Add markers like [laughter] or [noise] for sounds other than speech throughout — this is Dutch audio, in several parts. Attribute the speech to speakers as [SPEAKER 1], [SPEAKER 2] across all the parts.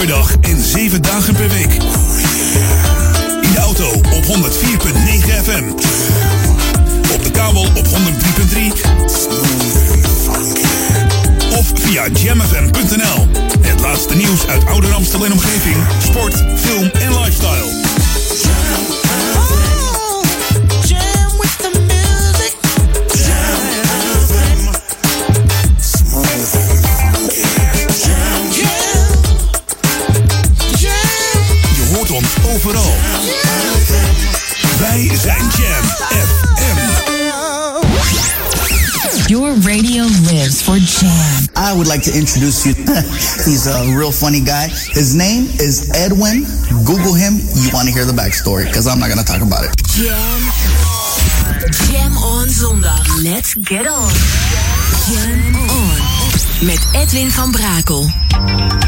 [SPEAKER 1] per dag en 7 dagen per week. In de auto op 104.9 FM. Op de kabel op 103.3. Of via jamfm.nl. Het laatste nieuws uit Ouder Amstel en omgeving, sport, film en lifestyle.
[SPEAKER 2] Like to introduce you. [laughs] He's a real funny guy. His name is Edwin. Google him. You want to hear the backstory because I'm not going to talk about it.
[SPEAKER 3] Jam. Jam on zondag. Let's get on. Jam on. Met Edwin van Brakel.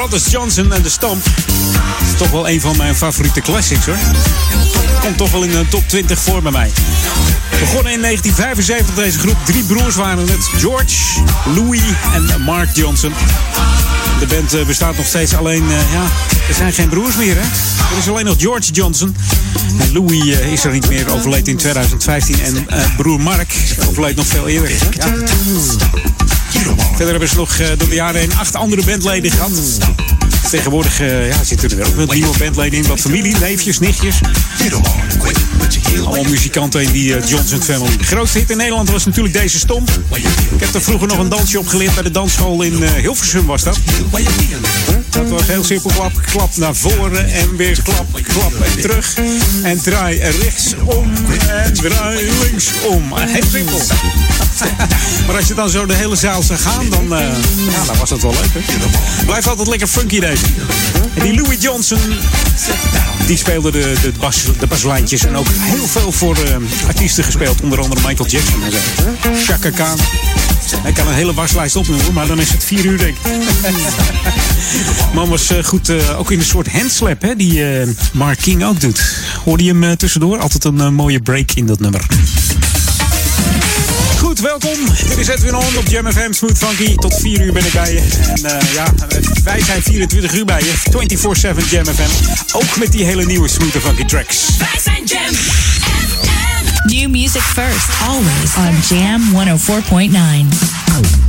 [SPEAKER 4] Brothers Johnson en The Stomp. is toch wel een van mijn favoriete classics hoor. Komt toch wel in de top 20 voor bij mij. Begonnen in 1975 deze groep. Drie broers waren het. George, Louis en Mark Johnson. De band eh, bestaat nog steeds alleen... eh, ja, er zijn geen broers meer hè. Er is alleen nog George Johnson. En Louis eh, is er niet meer. Overleed in 2015. En broer Mark overleed nog veel eerder. Ja. Verder hebben ze nog eh, door de jaren heen acht andere bandleden gehad. Tegenwoordig eh, ja, zitten er wel nieuwe bandleden in. Wat familie, neefjes, nichtjes. Allemaal muzikanten in die eh, Johnson Family. De grootste hit in Nederland was natuurlijk deze stom. Ik heb er vroeger nog een dansje op geleerd bij de dansschool in Hilversum was dat. Dat was heel simpel. Klap, klap naar voren en weer klap, klap en terug. En draai rechtsom en draai linksom. Heel simpel. [laughs] maar als je dan zo de hele zaal zou gaan, dan, eh, ja, dan was dat wel leuk. Blijft altijd lekker funky deze. En die Louis Johnson, die speelde de, de, bas, de baslijntjes. En ook heel veel voor eh, artiesten gespeeld. Onder andere Michael Jackson en. Chaka Khan. Ik kan een hele waslijst opnoemen, maar dan is het vier uur denk ik. [laughs] Man was eh, goed, ook in een soort handslap, hè, die Mark King ook doet. Hoorde je hem tussendoor? Altijd een mooie break in dat nummer. Welkom. Dit is Edwin On op Jam FM Smooth Funky. Tot 4 uur ben ik bij je. En eh, ja, wij zijn 24 uur bij je. 24-7 Jam FM. Ook met die hele nieuwe Smooth Funky tracks.
[SPEAKER 5] Wij zijn Jam
[SPEAKER 6] New music first, always on Jam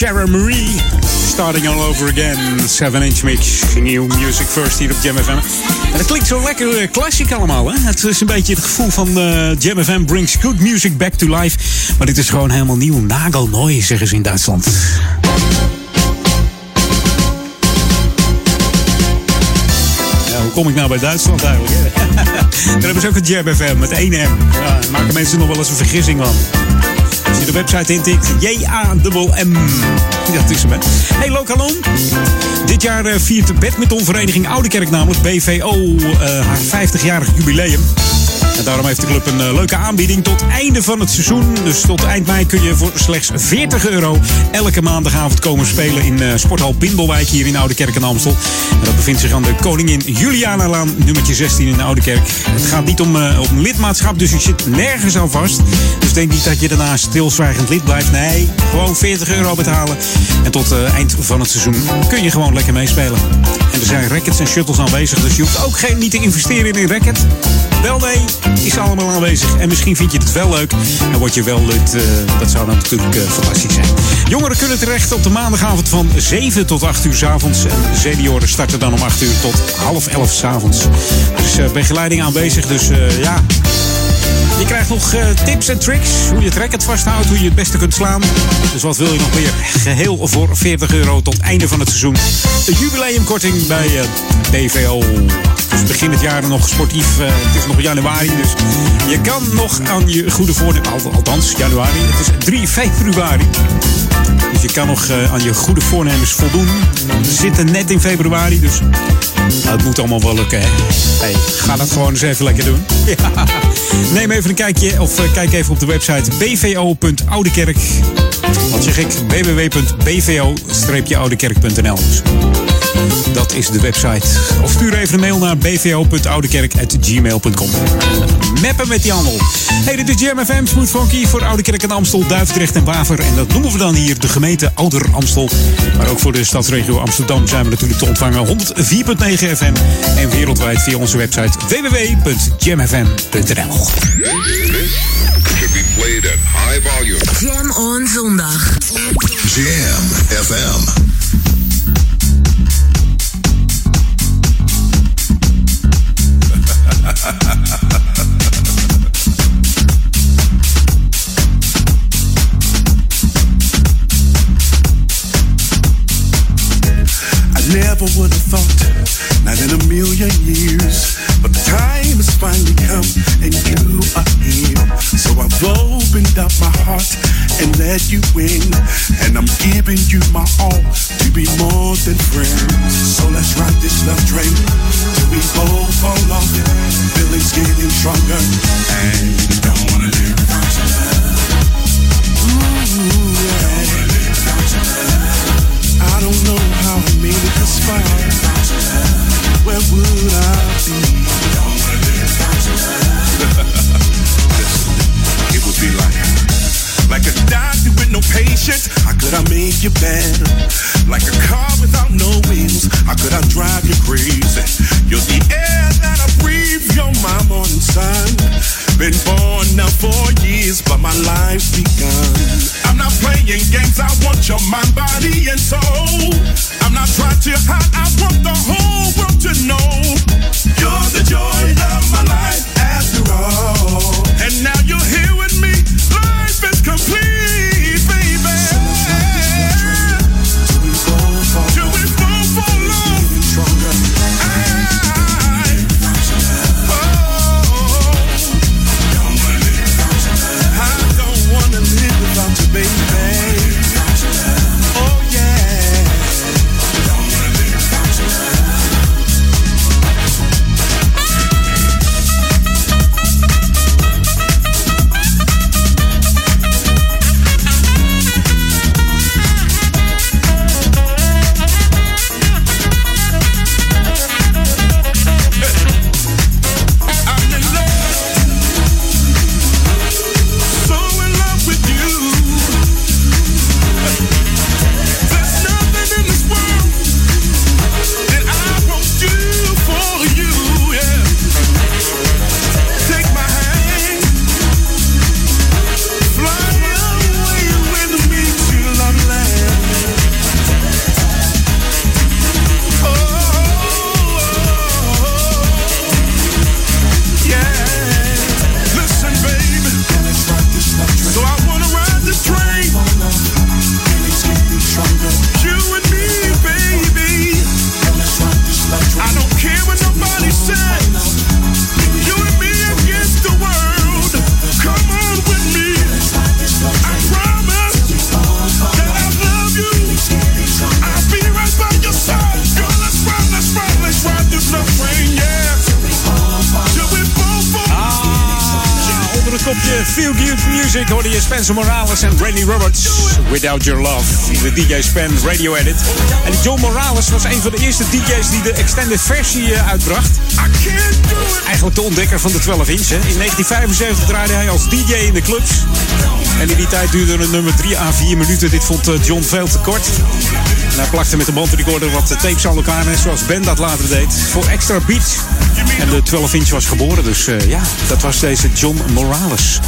[SPEAKER 4] Sharon Marie. Starting all over again. 7-inch mix. New music first hier op Jam FM. En dat klinkt zo lekker uh, classic allemaal. Hè? Het is een beetje het gevoel van uh, Jam FM brings good music back to life. Maar dit is gewoon helemaal nieuw. Nagelnooi, zeggen ze in Duitsland. hoe kom ik nou bij Duitsland eigenlijk? [laughs] Daar hebben ze ook een Jam FM met 1M. Ja, daar maken mensen nog wel eens een vergissing van. Je de website intikt, J-A-M-M. Dat is hem. Hey, Lokalon. Dit jaar uh, viert de badmintonvereniging Oudekerk namelijk, BVO, uh, haar 50-jarig jubileum. Daarom heeft de club een uh, leuke aanbieding tot einde van het seizoen. Dus tot eind mei kun je voor slechts 40 euro elke maandagavond komen spelen in uh, Sporthal Bindelwijk hier in Oudekerk en Amstel. En dat bevindt zich aan de Koningin Julianalaan, nummertje 16 in Oudekerk. Het gaat niet om, uh, om lidmaatschap, dus je zit nergens aan vast. Dus denk niet dat je daarna stilzwijgend lid blijft. Nee, gewoon 40 euro betalen. En tot eind van het seizoen kun je gewoon lekker meespelen. En er zijn rackets en shuttles aanwezig, dus je hoeft ook geen, niet te investeren in een racket. Wel nee, is allemaal aanwezig. En misschien vind je het wel leuk en word je wel lid. Uh, dat zou dan natuurlijk uh, fantastisch zijn. Jongeren kunnen terecht op de maandagavond van 7 tot 8 uur s avonds. En senioren starten dan om 8 uur tot half 11 s avonds. Er is uh, begeleiding aanwezig, dus ja. Je krijgt nog tips en tricks. Hoe je het racket vasthoudt, hoe je het beste kunt slaan. Dus wat wil je nog meer? Geheel voor 40 euro tot einde van het seizoen. Een jubileumkorting bij uh, BVO. Dus begin het jaar nog sportief. Uh, het is nog januari, dus je kan nog aan je goede voornemens... Althans, januari. Het is 3 februari. Dus je kan nog uh, aan je goede voornemens voldoen. We zitten net in februari, dus het moet allemaal wel lukken. Hè? Hey, ga dat gewoon eens even lekker doen. [laughs] Ja. Neem even een kijkje of uh, kijk even op de website bvo.oudekerk. Wat zeg ik? www.bvo-oudekerk.nl dat is de website. Of stuur even een mail naar bvo.oudekerk.gmail.com. Meppen met die handel. Hey, dit is Jam FM, Smooth Funky voor Oudekerk en Amstel, Duivendrecht en Waver. En dat noemen we dan hier de gemeente Ouder Amstel. Maar ook voor de stadsregio Amsterdam zijn we natuurlijk te ontvangen 104.9 FM. En wereldwijd via onze website www.jamfm.nl.
[SPEAKER 7] Should be played at high volume.
[SPEAKER 5] Jam on zondag.
[SPEAKER 7] Jam FM.
[SPEAKER 8] I never would have thought, not in a million years. But the time has finally come, and you are here. So I've opened up my heart and let you in. And I'm giving you my all to be more than friends. So let's ride this love train till we both fall off. Feelings getting stronger, and I don't wanna live without your love. Ooh, yeah. I don't know how I made it this far. Where would I be? It would be like, like a doctor with no patient. How could I make you better? Like a car without no wheels. How could I drive you crazy? You're the air that I breathe. You're my morning sun. Been born now for years, but my life's begun. I'm not playing games. I want your mind, body, and soul. I'm not trying to hide. I want the whole world to know you're the joy of my life after all. And now you're here Without
[SPEAKER 4] Your Love. In de DJ Span Radio Edit. En John Morales was een van de eerste DJ's die de extended versie eh, uitbracht. Eigenlijk de ontdekker van de 12 inch. Hè. In 1975 draaide hij als DJ in de clubs. En in die tijd duurde het nummer 3 à 4 minuten. Dit vond eh, John veel te kort. En hij plakte met de bandrecorder wat tapes aan elkaar. Zoals Ben dat later deed. Voor extra beats. En de 12 inch was geboren. Dus uh, ja, dat was deze John Morales.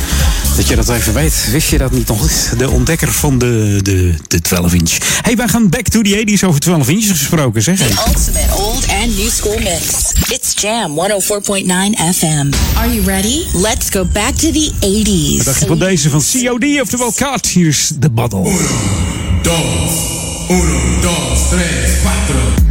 [SPEAKER 4] Dat je dat even weet. Wist je dat niet nog? De ontdekker van de, de, de 12 inch. hey, wij gaan back to the 80s over 12 inches gesproken, zeg.
[SPEAKER 9] The ultimate old and new school mix. It's Jam 104.9 FM.
[SPEAKER 10] Are you ready?
[SPEAKER 9] Let's go back to the 80s.
[SPEAKER 4] Wat dacht je van deze van COD, oftewel Cut? Hier is de battle.
[SPEAKER 11] Dos, uno, dos, tres, cuatro.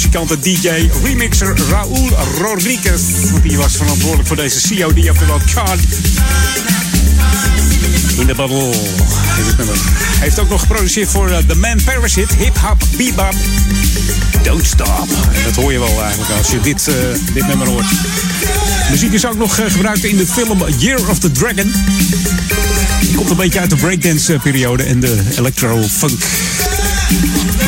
[SPEAKER 3] Elektromuzikanten DJ remixer Raúl Rodriguez. Want die was verantwoordelijk voor deze COD, oftewel Card. In the bottle. Hij heeft ook nog geproduceerd voor uh, The Man Parasite, Hip Hop Bebop. Don't Stop. Dat hoor je wel eigenlijk als je dit, uh, dit nummer hoort. Muziek is ook nog uh, gebruikt in de film Year of the Dragon. Die komt een beetje uit de breakdance periode en de electro-funk.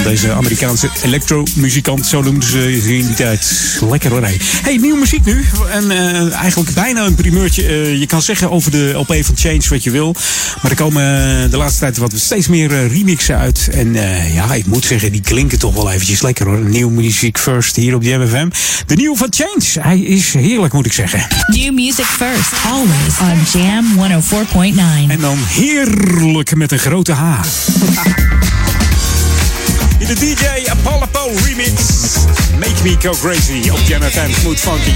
[SPEAKER 3] Deze Amerikaanse electro-muzikant, zo noemden ze in die tijd. Lekker hoor. Hey, nieuwe muziek nu. En uh, eigenlijk bijna een primeurtje. Uh, je kan zeggen over de LP van Change wat je wil. Maar er komen de laatste tijd wat steeds meer remixen uit. En ja, ik moet zeggen, die klinken toch wel eventjes lekker hoor. Nieuwe muziek first hier op de MFM. De nieuwe van Change. Hij is heerlijk, moet ik zeggen.
[SPEAKER 9] New music first, always on Jam 104.9.
[SPEAKER 3] En dan heerlijk met een grote H. [laughs] In de DJ Apollo remix. Make Me Go Crazy op Jam FM Smooth Funky.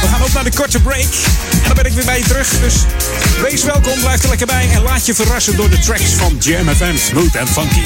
[SPEAKER 3] We gaan op naar de korte break. En dan ben ik weer bij je terug. Dus wees welkom, blijf er lekker bij. En laat je verrassen door de tracks van Jam Smooth and Funky.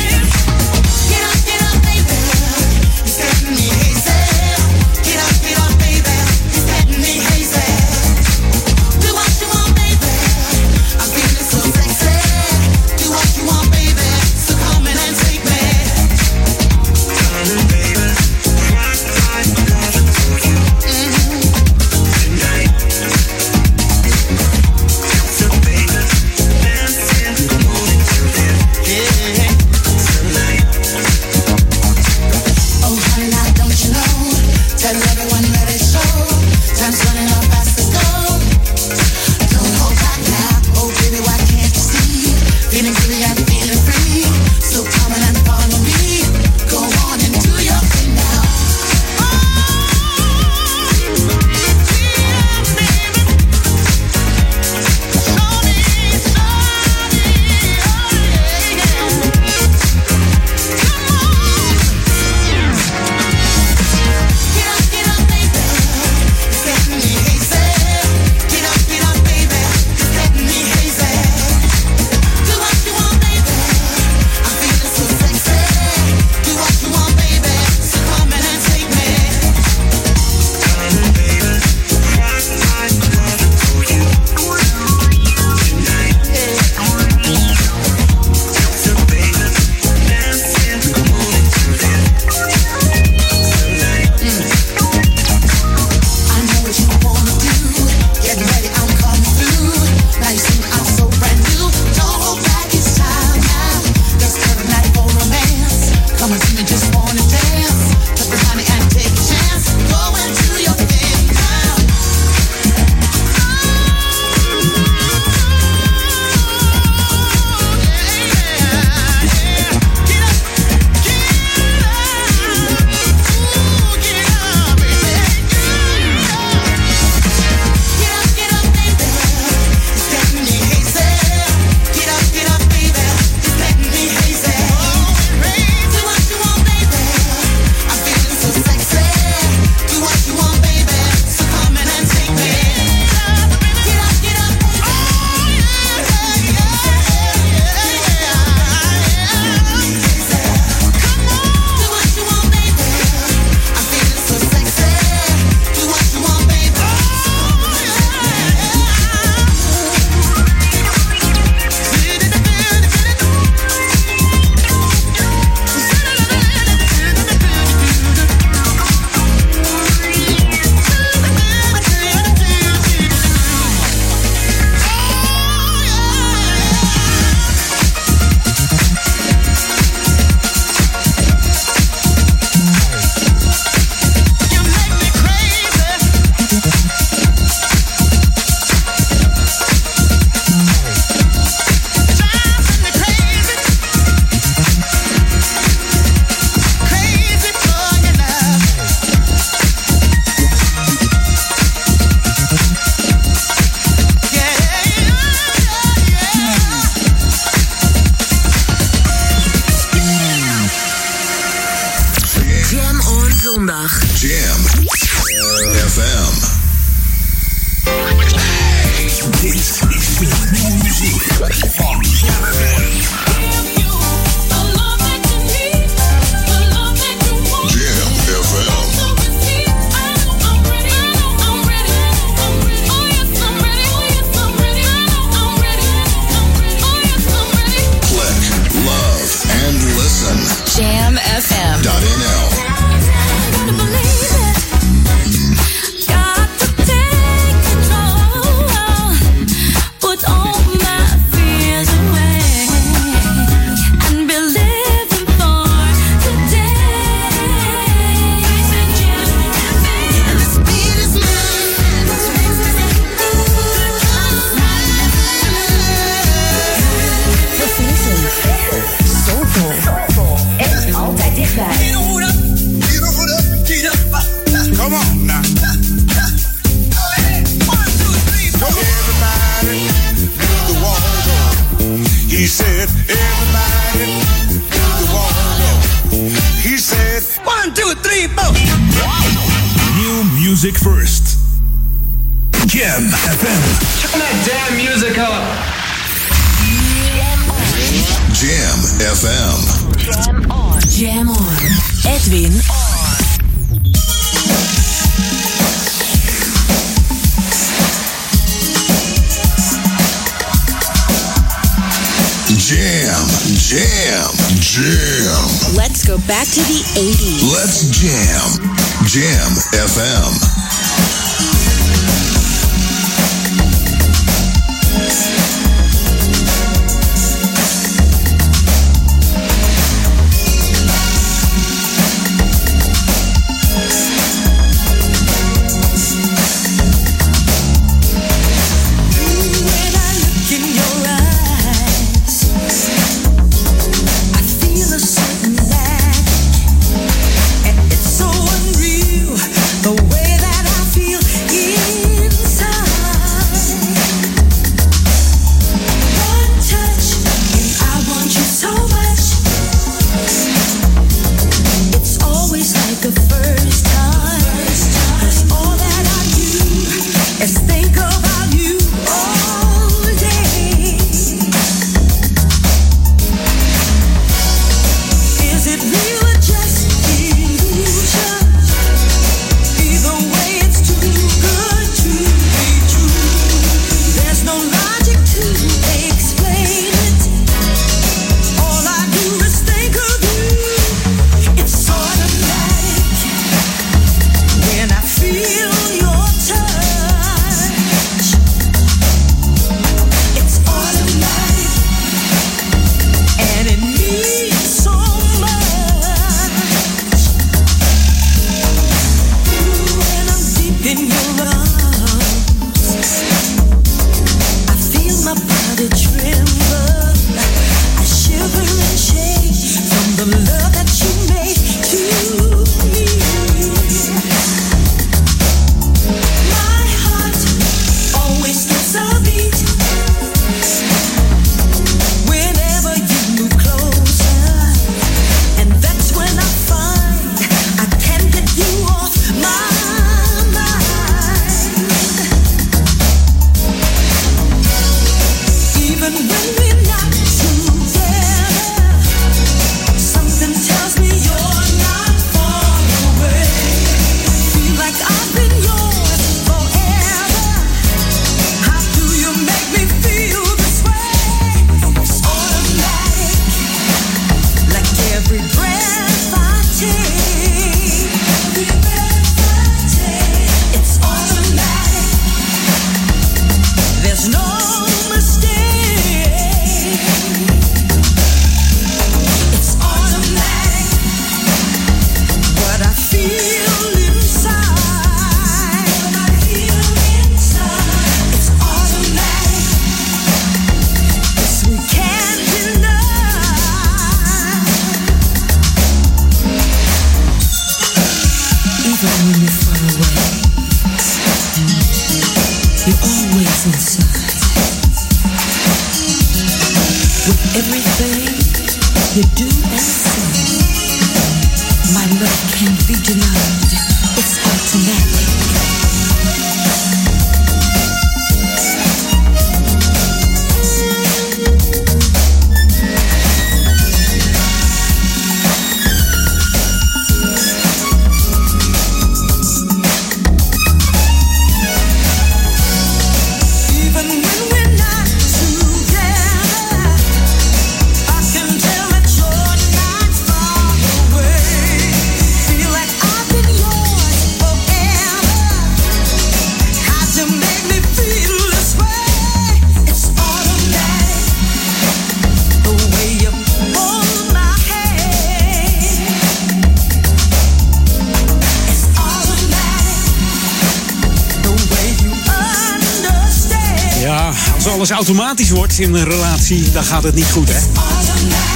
[SPEAKER 12] Automatisch wordt in een relatie, dan gaat het niet goed, hè?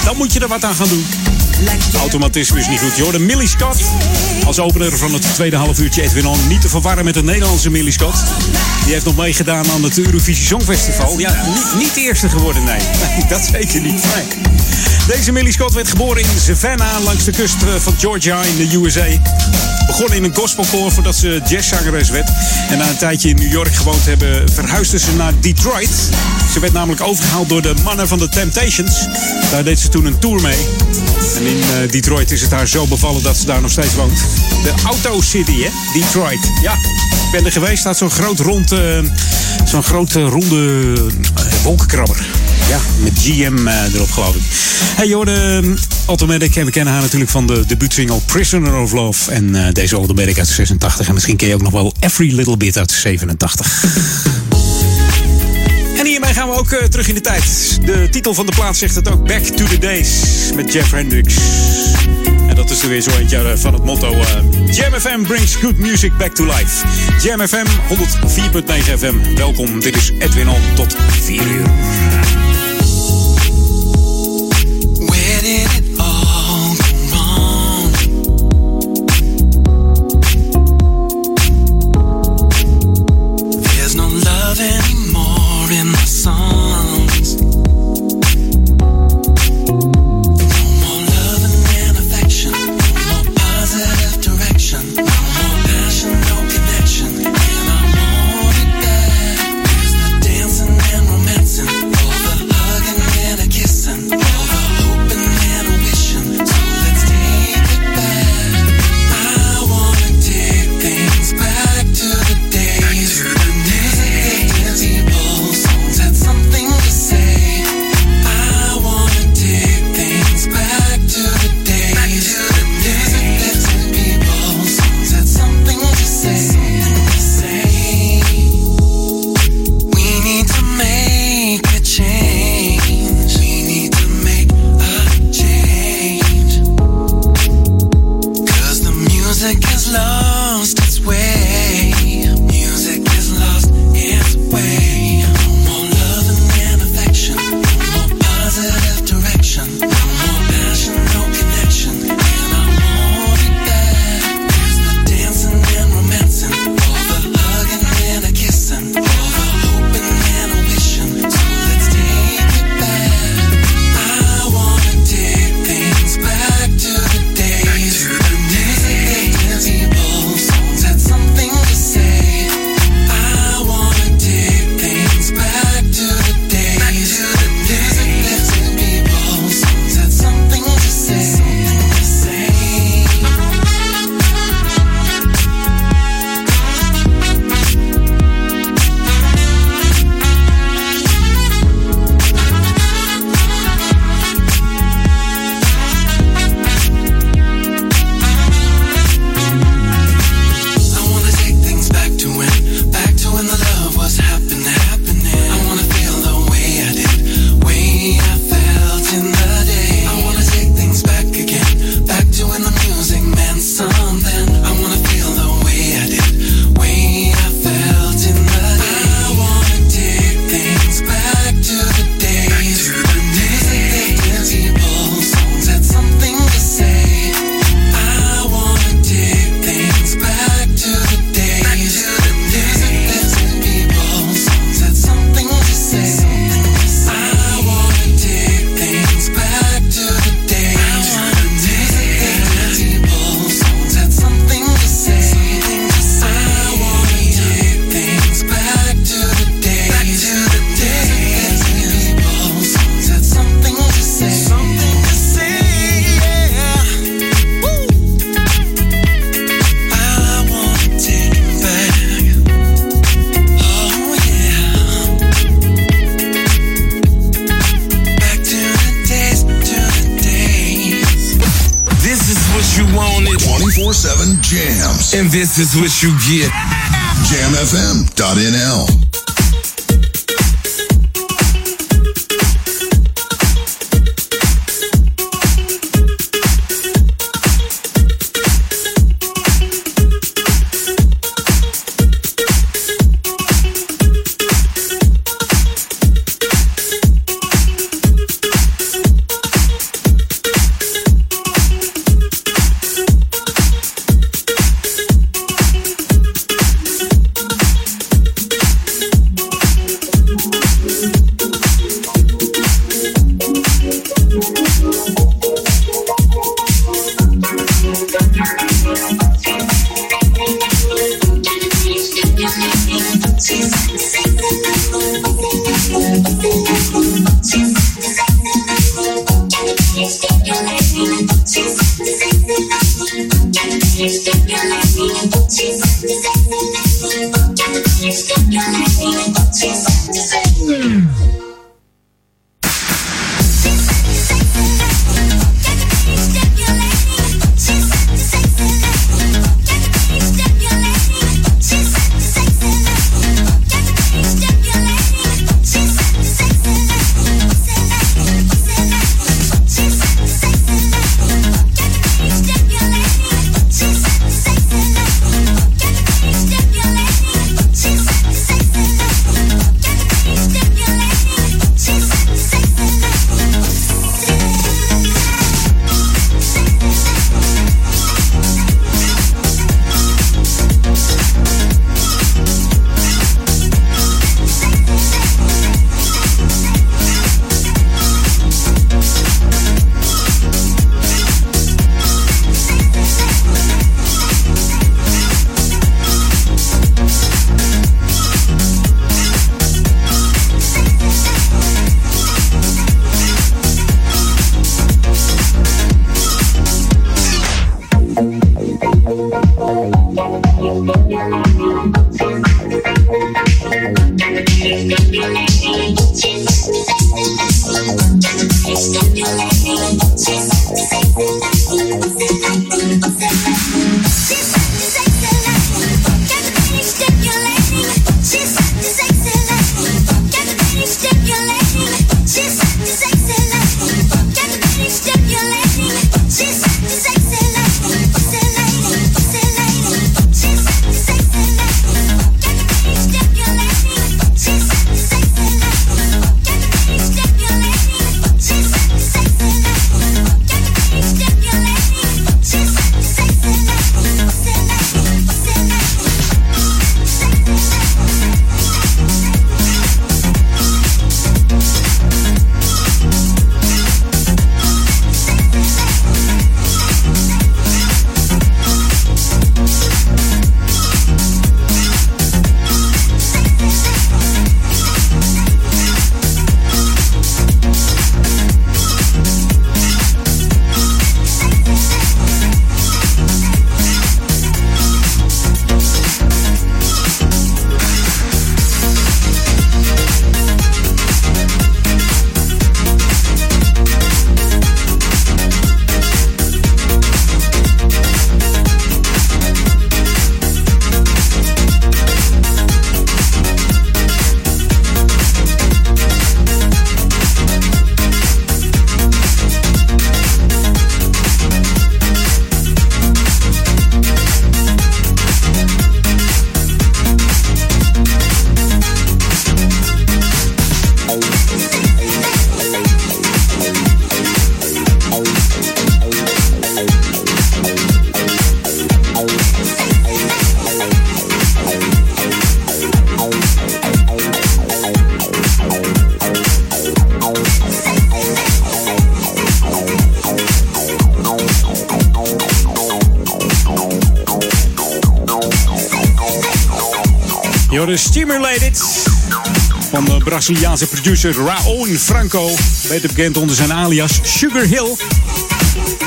[SPEAKER 12] Dan moet je er wat aan gaan doen. Automatisme is niet goed. Je hoorde Millie Scott als opener van het tweede half uurtje Edwin. Niet te verwarren met de Nederlandse Millie Scott. Die heeft nog meegedaan aan het Eurovisie Songfestival. Ja, niet, niet de eerste geworden, nee. nee dat zeker niet. Deze Millie Scott werd geboren in Savannah langs de kust eh, van Georgia in de USA. Begon in een gospelkoor voordat ze jazzzangeres werd. En na een tijdje in New York gewoond hebben, verhuisde ze naar Detroit. Ze werd namelijk overgehaald door de mannen van de Temptations. Daar deed ze toen een tour mee. En in eh, Detroit is het haar zo bevallen dat ze daar nog steeds woont. De Auto City, hè? Detroit. Ja, ik ben er geweest. Staat zo'n groot rond, eh, zo'n grote ronde eh, wolkenkrabber. Ja, met GM erop geloof ik. Hey, um, Automatic. En we kennen haar natuurlijk van de debuutsingle Prisoner of Love. En eh, deze Automatic uit 86. En misschien ken je ook nog wel Every Little Bit uit 87. [laughs] Hiermee gaan we ook eh, terug in de tijd. De titel van de plaat zegt het ook. Back to the Days. Met Jeff Hendricks. En dat is er weer zo eentje eh, van het motto. eh, Jam FM brings good music back to life. Jam FM 104.9 FM. Welkom, dit is Edwin On tot 4 uur.
[SPEAKER 13] Is what you get.
[SPEAKER 4] Braziliaanse producer Raul Franco. Beter bekend onder zijn alias Sugar Hill.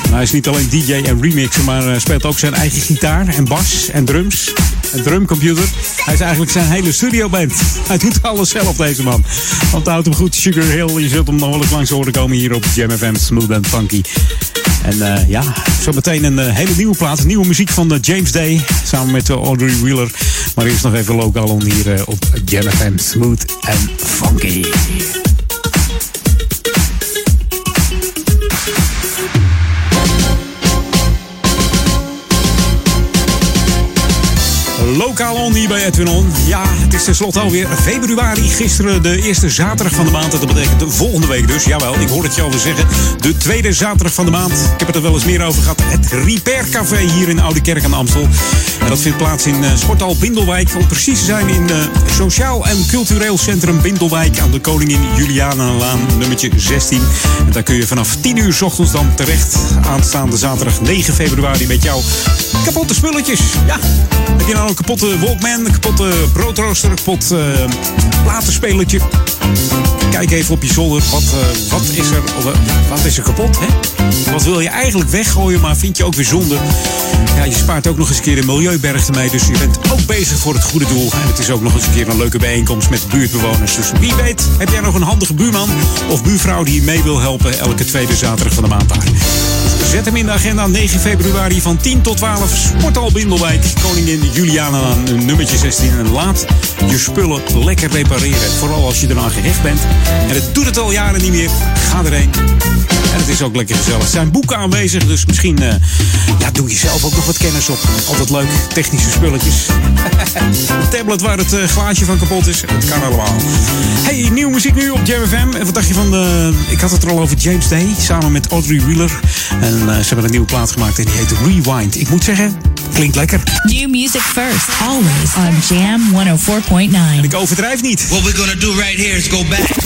[SPEAKER 4] Hij is niet alleen DJ en remixer, maar eh, speelt ook zijn eigen gitaar en bas en drums. En drumcomputer. Hij is eigenlijk zijn hele studioband. [laughs] Hij doet alles zelf, deze man. Want houdt hem goed, Sugar Hill. Je zult hem nog wel langs horen komen hier op Jam FM Smooth and Funky. En eh, ja, zometeen een eh, hele nieuwe plaat. Nieuwe muziek van de James Day. Samen met eh, Audrey Wheeler. Maar eerst nog even lokaal on hier eh, op FM Smooth and Funky. Lokaal on hier bij Edwin On. Ja, het is tenslotte alweer februari. Gisteren de eerste zaterdag van de maand. Dat betekent de volgende week dus. Jawel, ik hoor het je al zeggen. De tweede zaterdag van de maand. Ik heb het er wel eens meer over gehad. Het Repair Café hier in Oude Kerk aan de Amstel. En dat vindt plaats in uh, Sporthal Bindelwijk. Om precies te zijn in uh, Sociaal en Cultureel Centrum Bindelwijk. Aan de Koningin Julianenlaan nummertje 16. En daar kun je vanaf 10 uur s ochtends dan terecht. Aanstaande zaterdag 9 februari met jouw kapotte spulletjes. Ja, heb je nou een kapotte Walkman, een kapotte broodrooster, kapot uh, platenspelertje? Kijk even op je zolder. Wat, eh, wat, is, er, eh, wat is er kapot? Hè? Wat wil je eigenlijk weggooien, maar vind je ook weer zonde? Ja, je spaart ook nog eens een keer een milieuberg ermee. Dus je bent ook bezig voor het goede doel. En het is ook nog eens een keer een leuke bijeenkomst met buurtbewoners. Dus wie weet, heb jij nog een handige buurman of buurvrouw die mee wil helpen elke tweede zaterdag van de maand daar. Zet hem in de agenda 9 februari van 10 tot 12. Sporthal Bindelwijk. Koningin Juliana nummertje 16. En laat je spullen lekker repareren. Vooral als je eraan gehecht bent. En het doet het al jaren niet meer. Ga erheen. En het is ook lekker gezellig. Er zijn boeken aanwezig, dus misschien eh, ja, doe je zelf ook nog wat kennis op. Altijd leuk, technische spulletjes. Een tablet waar het eh, glaasje van kapot is. Het kan allemaal. Hey, nieuwe muziek nu op Jam FM. En wat dacht je van de... Ik had het er al over James Day, samen met Audrey Wheeler. En eh, ze hebben een nieuwe plaat gemaakt en die heet Rewind. Ik moet zeggen, klinkt lekker.
[SPEAKER 6] New music first, always on Jam 104.9.
[SPEAKER 4] En ik overdrijf niet.
[SPEAKER 14] What we're gonna do right here is go back.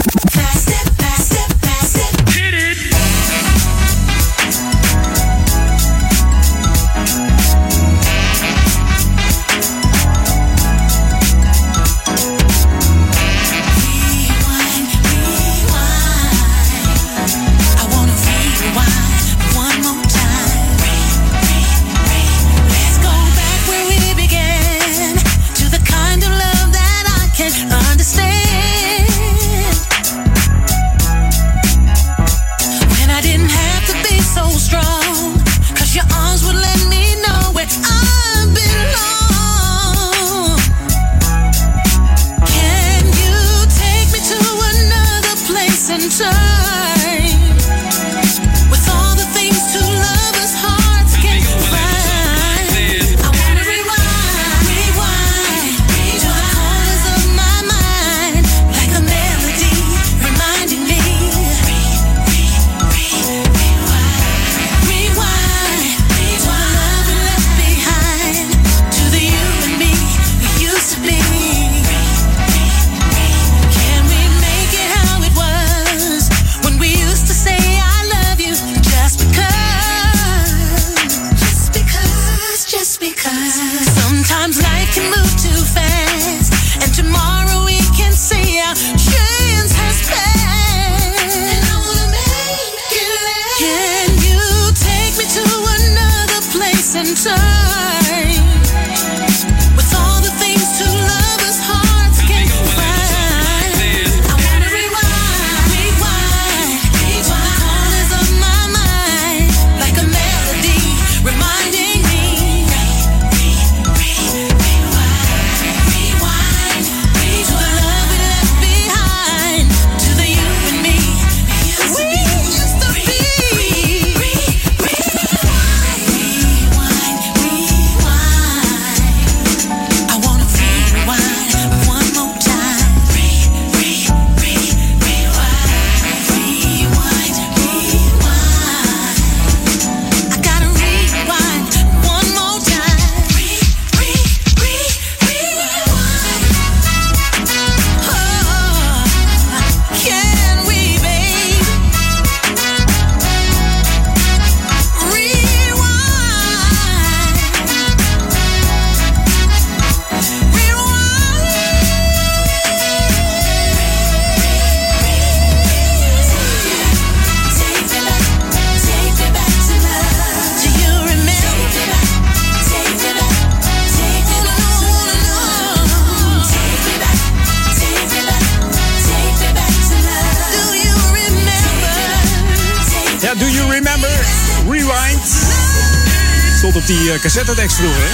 [SPEAKER 4] Cassettetekst vroeger, hè?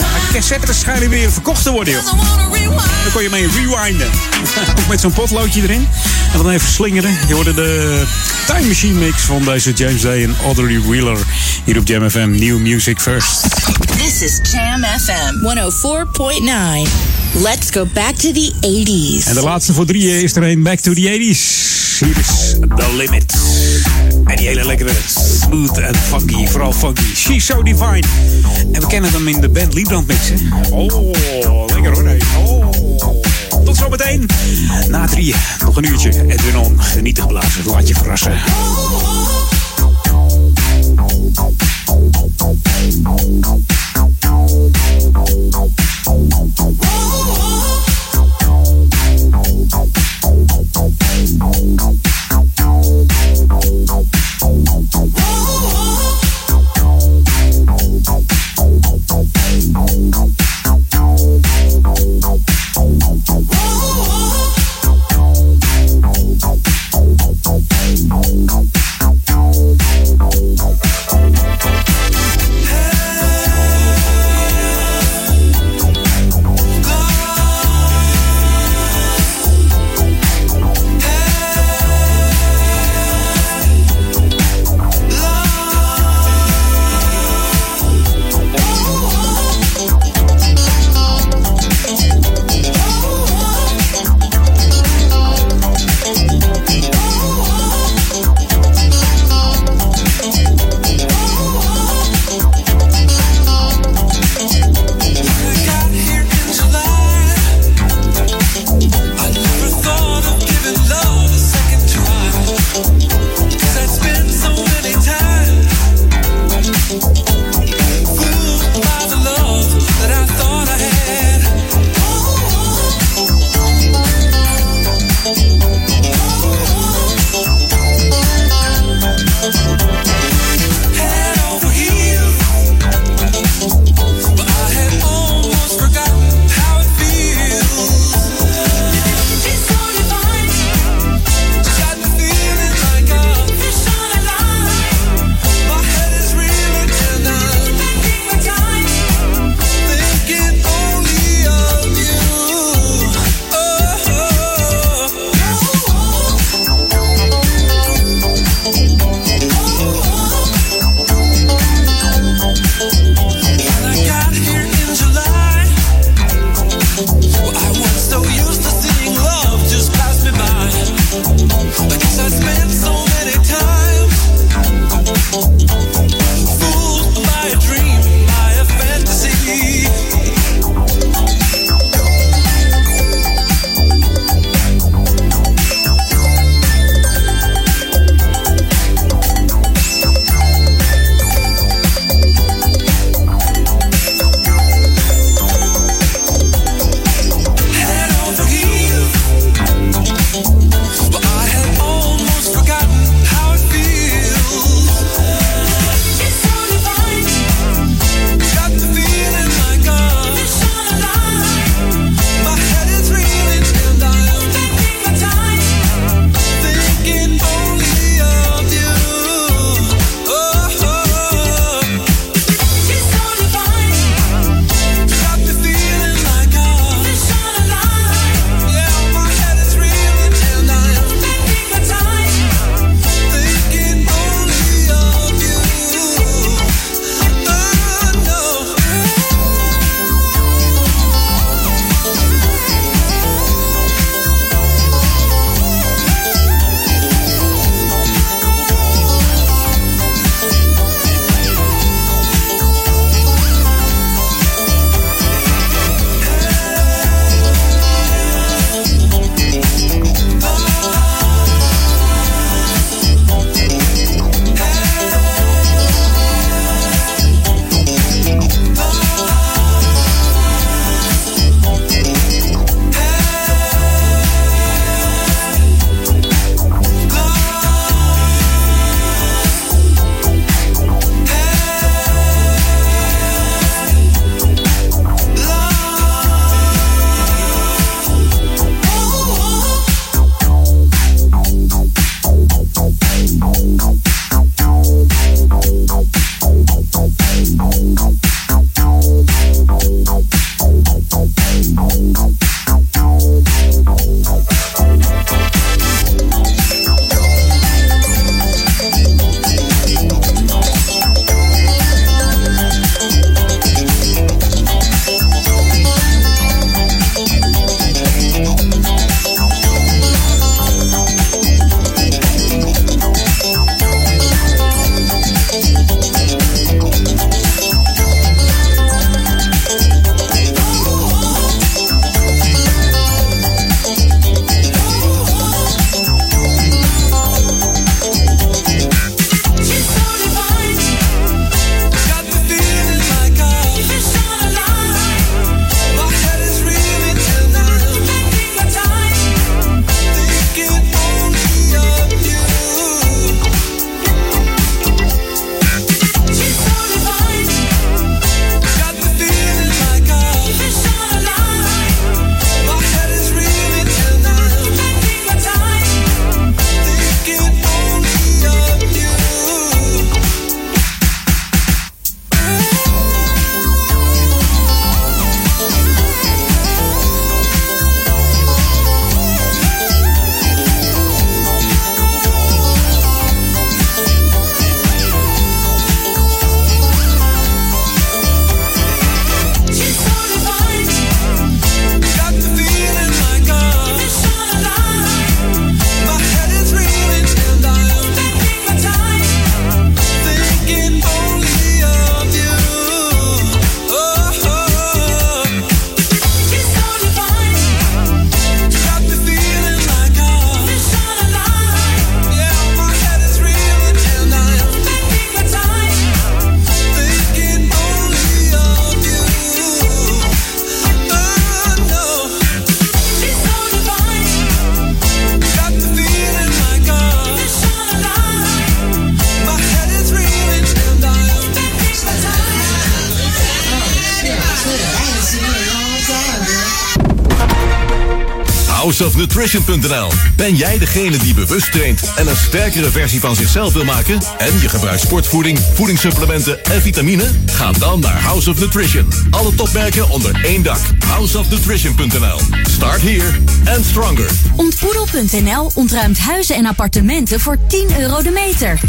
[SPEAKER 4] Maar cassettes schijnen weer verkocht te worden, joh. Dan kon je mee rewinden. [laughs] Ook met zo'n potloodje erin. En dan even slingeren. Je hoorde de Time Machine mix van deze James Day en Audrey Wheeler. Hier op Jam FM, New Music First.
[SPEAKER 5] This is Jam FM 104.9. Let's go back to the 80s.
[SPEAKER 4] En de laatste voor drieën is er een Back to the 80s. Hier is The Limit. En hele lekkere smooth en funky, vooral funky. She's so divine. En we kennen hem in de band Liebrand mix, hè? Oh, lekker hoor. hey. Oh. Tot zometeen. Na drieën, nog een uurtje. Edwin On, te geblazen. Laat je verrassen.
[SPEAKER 15] houseofnutrition.nl. Ben jij degene die bewust traint en een sterkere versie van zichzelf wil maken? En je gebruikt sportvoeding, voedingssupplementen en vitamine? Ga dan naar House of Nutrition. Alle topmerken onder één dak. Houseofnutrition.nl. Start here and stronger.
[SPEAKER 16] Ontboedel.nl ontruimt huizen en appartementen voor 10 euro de meter.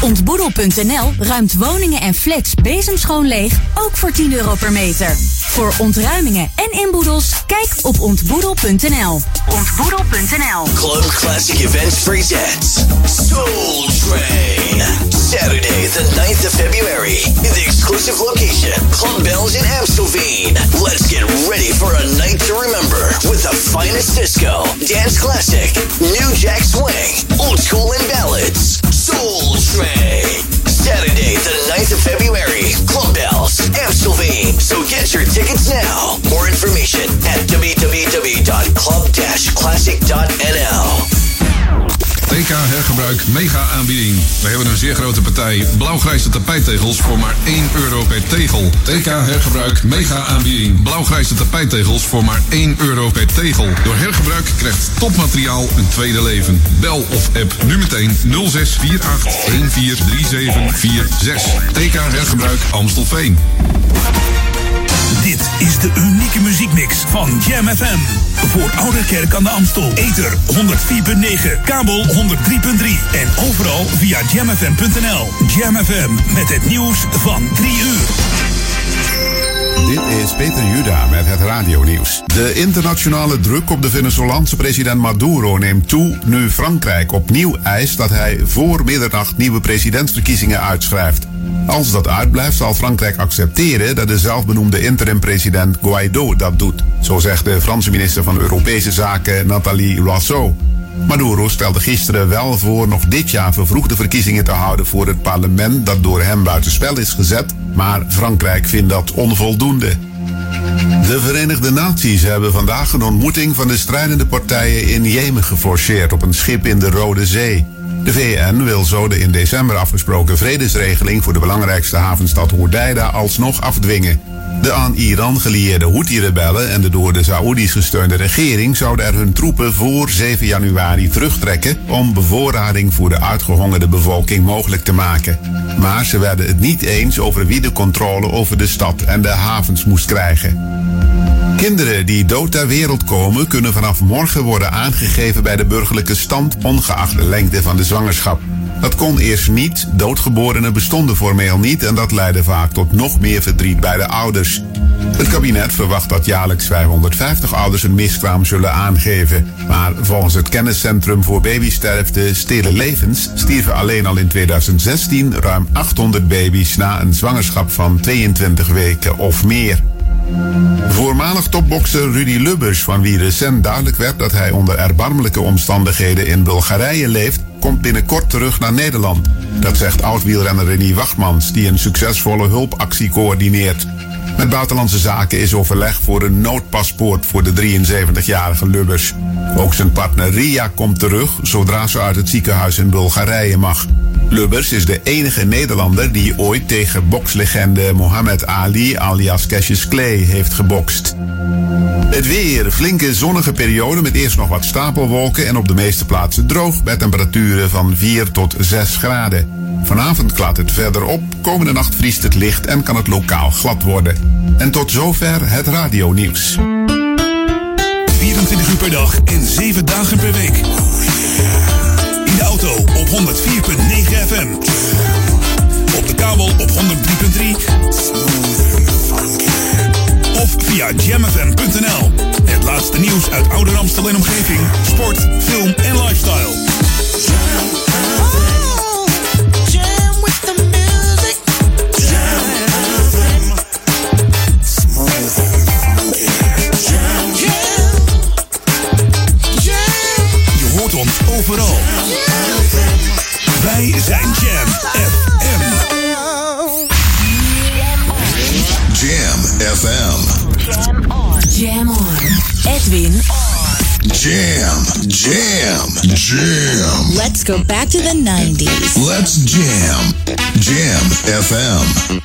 [SPEAKER 16] Ontboedel.nl ruimt woningen en flats bezemschoon leeg, ook voor 10 euro per meter. Voor ontruimingen en inboedels, kijk op ontboedel.nl. Ontboedel.nl
[SPEAKER 17] Club Classic Events presents Soul Train. Saturday, the 9th of February, in the exclusive location, Club Bells in Amstelveen. Let's get ready for a night to remember with the finest disco, dance classic, new jack swing, old school and ballads. Soul Train. Saturday, the 9th of February, Club Bells, Amstelveen. So get your tickets now. More information at www.club-classic.nl.
[SPEAKER 18] TK Hergebruik mega aanbieding. We hebben een zeer grote partij blauwgrijze tapijttegels voor maar 1 euro per tegel. TK Hergebruik mega aanbieding. Blauwgrijze tapijttegels voor maar 1 euro per tegel. Door hergebruik krijgt topmateriaal een tweede leven. Bel of app nu meteen 0648 143746. TK Hergebruik Amstelveen.
[SPEAKER 1] Dit is de unieke muziekmix van Jam FM. Voor Oude Kerk aan de Amstel. Ether 104.9, kabel 103.3 en overal via jamfm.nl. Jam FM met het nieuws van 3 uur.
[SPEAKER 19] Dit is Peter Juda met het radionieuws. De internationale druk op de Venezolaanse president Maduro neemt toe nu Frankrijk opnieuw eist dat hij voor middernacht nieuwe presidentsverkiezingen uitschrijft. Als dat uitblijft, zal Frankrijk accepteren dat de zelfbenoemde interim-president Guaido dat doet. Zo zegt de Franse minister van Europese Zaken Nathalie Loiseau. Maduro stelde gisteren wel voor nog dit jaar vervroegde verkiezingen te houden voor het parlement dat door hem buitenspel is gezet, maar Frankrijk vindt dat onvoldoende. De Verenigde Naties hebben vandaag een ontmoeting van de strijdende partijen in Jemen geforceerd op een schip in de Rode Zee. De VN wil zo de in december afgesproken vredesregeling voor de belangrijkste havenstad Hodeida alsnog afdwingen. De aan Iran gelieerde Houthi-rebellen en de door de Saoedi's gesteunde regering zouden er hun troepen voor 7 januari terugtrekken om bevoorrading voor de uitgehongerde bevolking mogelijk te maken. Maar ze werden het niet eens over wie de controle over de stad en de havens moest krijgen. Kinderen die dood ter wereld komen, kunnen vanaf morgen worden aangegeven bij de burgerlijke stand, ongeacht de lengte van de zwangerschap. Dat kon eerst niet, doodgeborenen bestonden formeel niet en dat leidde vaak tot nog meer verdriet bij de ouders. Het kabinet verwacht dat jaarlijks 550 ouders een miskraam zullen aangeven. Maar volgens het kenniscentrum voor babysterfte Stille Levens stierven alleen al in 2016 ruim 800 baby's na een zwangerschap van 22 weken of meer. Voormalig topbokser Rudy Lubbers, van wie recent duidelijk werd dat hij onder erbarmelijke omstandigheden in Bulgarije leeft, komt binnenkort terug naar Nederland. Dat zegt oud-wielrenner René Wachtmans, die een succesvolle hulpactie coördineert. Met Buitenlandse Zaken is overleg voor een noodpaspoort voor de 73-jarige Lubbers. Ook zijn partner Ria komt terug zodra ze uit het ziekenhuis in Bulgarije mag. Lubbers is de enige Nederlander die ooit tegen bokslegende Mohammed Ali alias Cassius Clay heeft gebokst. Het weer, flinke zonnige periode met eerst nog wat stapelwolken en op de meeste plaatsen droog bij temperaturen van 4 tot 6 graden. Vanavond klaart het verder op, komende nacht vriest het licht en kan het lokaal glad worden. En tot zover het radionieuws.
[SPEAKER 1] 24 uur per dag en 7 dagen per week. In de auto op 104.9 FM. Op de kabel op 103.3. Of via jamfm.nl. Het laatste nieuws uit Ouder Amstel en omgeving. Sport, film en lifestyle.
[SPEAKER 12] Jam with the music. Jam Smooth funky. Jam. Jam.
[SPEAKER 1] Je hoort ons overal. Wij zijn Jam FM.
[SPEAKER 20] Jam FM.
[SPEAKER 5] Jam on. Edwin on.
[SPEAKER 20] Jam. Jam. Jam.
[SPEAKER 6] Let's go back to the 90s.
[SPEAKER 20] Let's jam. Jam FM.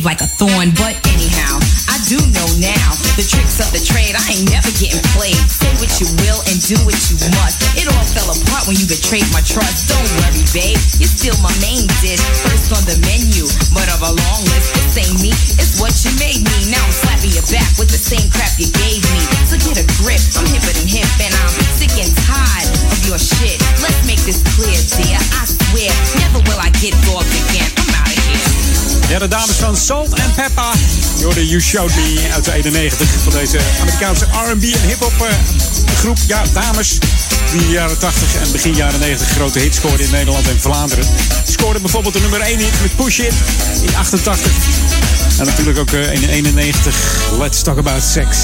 [SPEAKER 21] Like. In
[SPEAKER 4] de jaren 80 en begin jaren 90 grote hits scoorden in Nederland en Vlaanderen. Scoorden bijvoorbeeld de nummer 1 hit met Push It in 88. En natuurlijk ook eh, in 91 Let's Talk About Sex.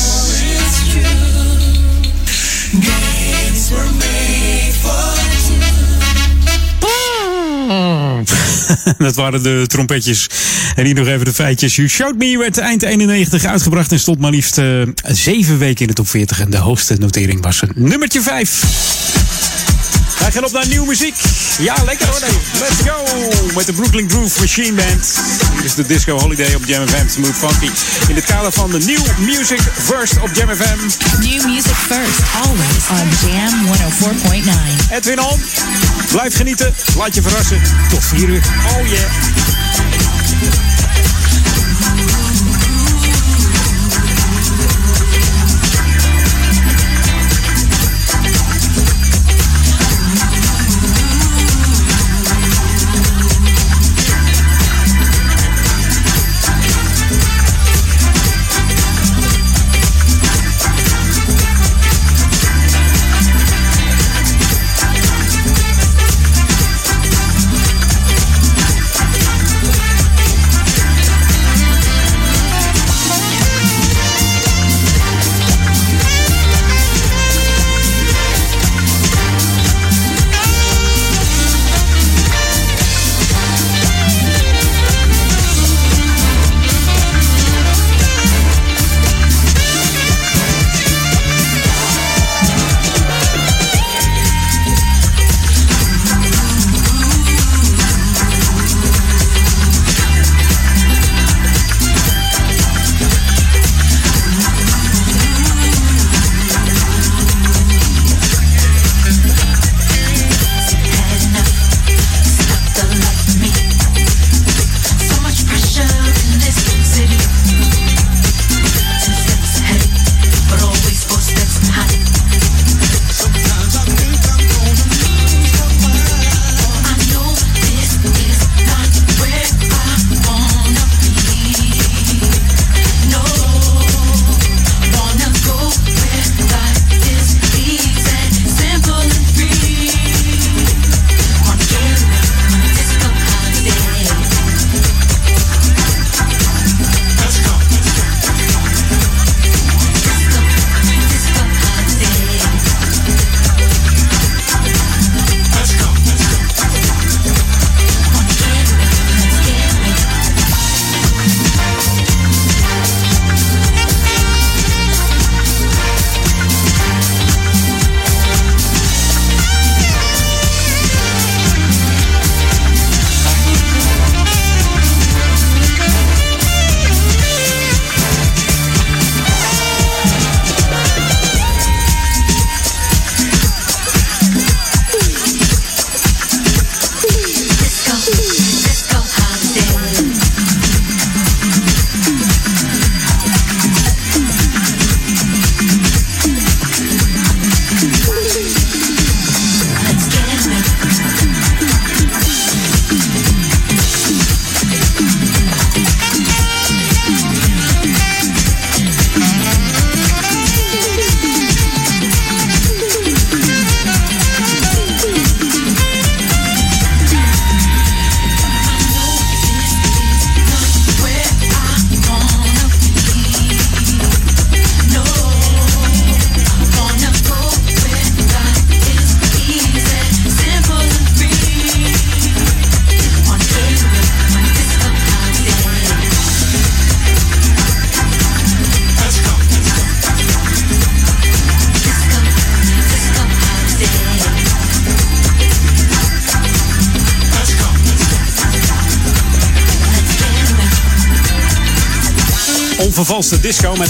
[SPEAKER 4] [laughs] Dat waren de trompetjes. En hier nog even de feitjes. You Showed Me werd eind 91 uitgebracht en stond maar liefst eh, zeven weken in de top 40. En de hoogste notering was een nummertje 5. Wij gaan op naar nieuwe muziek. Ja, lekker hoor. nee. Let's go. Met de Brooklyn Groove Machine Band. Hier is de Disco Holiday op Jam FM. Smooth Funky. In het kader van de New Music First op Jam FM.
[SPEAKER 6] New music first, always on Jam 104.9.
[SPEAKER 4] Edwin On. Blijf genieten. Laat je verrassen. Tot 4 uur. Oh yeah.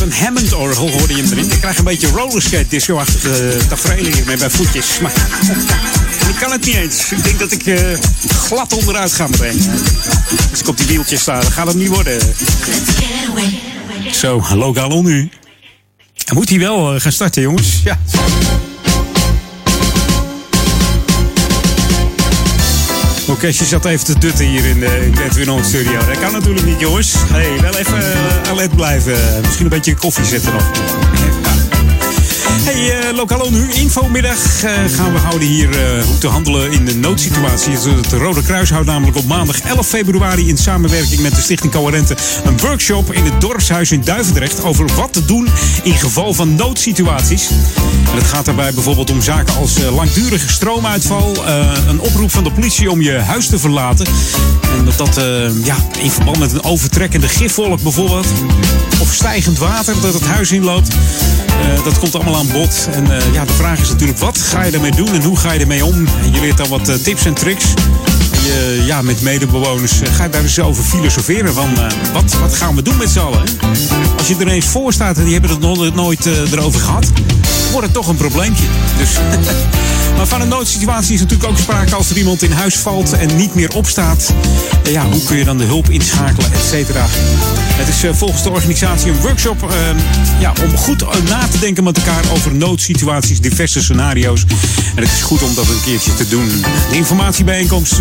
[SPEAKER 4] Een Hammond-orgel hoorde je hem erin. Ik krijg een beetje rollerskate disco-achtige tafereelen hier met mijn voetjes. Maar ik kan het niet eens. Ik denk dat ik eh, glad onderuit ga meteen. Als ik op die wieltjes sta, dan gaat het niet worden. Zo, lokaal nu. Moet hij wel eh, gaan starten, jongens? Ja. Orkestje zat even te dutten hier in de, de Edwin studio. Dat kan natuurlijk niet, jongens. Hey, wel even uh, alert blijven. Misschien een beetje koffie zetten nog. Hey, uh, Lokaal nu, infomiddag uh, gaan we houden hier uh, hoe te handelen in de noodsituatie. Het Rode Kruis houdt namelijk op maandag 11 februari in samenwerking met de Stichting Coherente een workshop in het dorpshuis in Duivendrecht over wat te doen in geval van noodsituaties. En het gaat daarbij bijvoorbeeld om zaken als langdurige stroomuitval, een oproep van de politie om je huis te verlaten. En dat dat ja, in verband met een overtrekkende gifwolk bijvoorbeeld, of stijgend water dat het huis inloopt. dat komt allemaal aan En uh, ja, de vraag is natuurlijk, wat ga je ermee doen en hoe ga je ermee om? Je leert dan wat uh, tips en tricks. Ja, met medebewoners uh, ga je daar eens over filosoferen van, wat, wat gaan we doen met z'n allen? Als je er eens voor staat en die hebben het nooit, nooit erover gehad, wordt het toch een probleempje. Dus... [laughs] Maar van een noodsituatie is natuurlijk ook sprake als er iemand in huis valt en niet meer opstaat. Ja, hoe kun je dan de hulp inschakelen, et cetera. Het is volgens de organisatie een workshop ja, om goed na te denken met elkaar over noodsituaties, diverse scenario's. En het is goed om dat een keertje te doen. De informatiebijeenkomst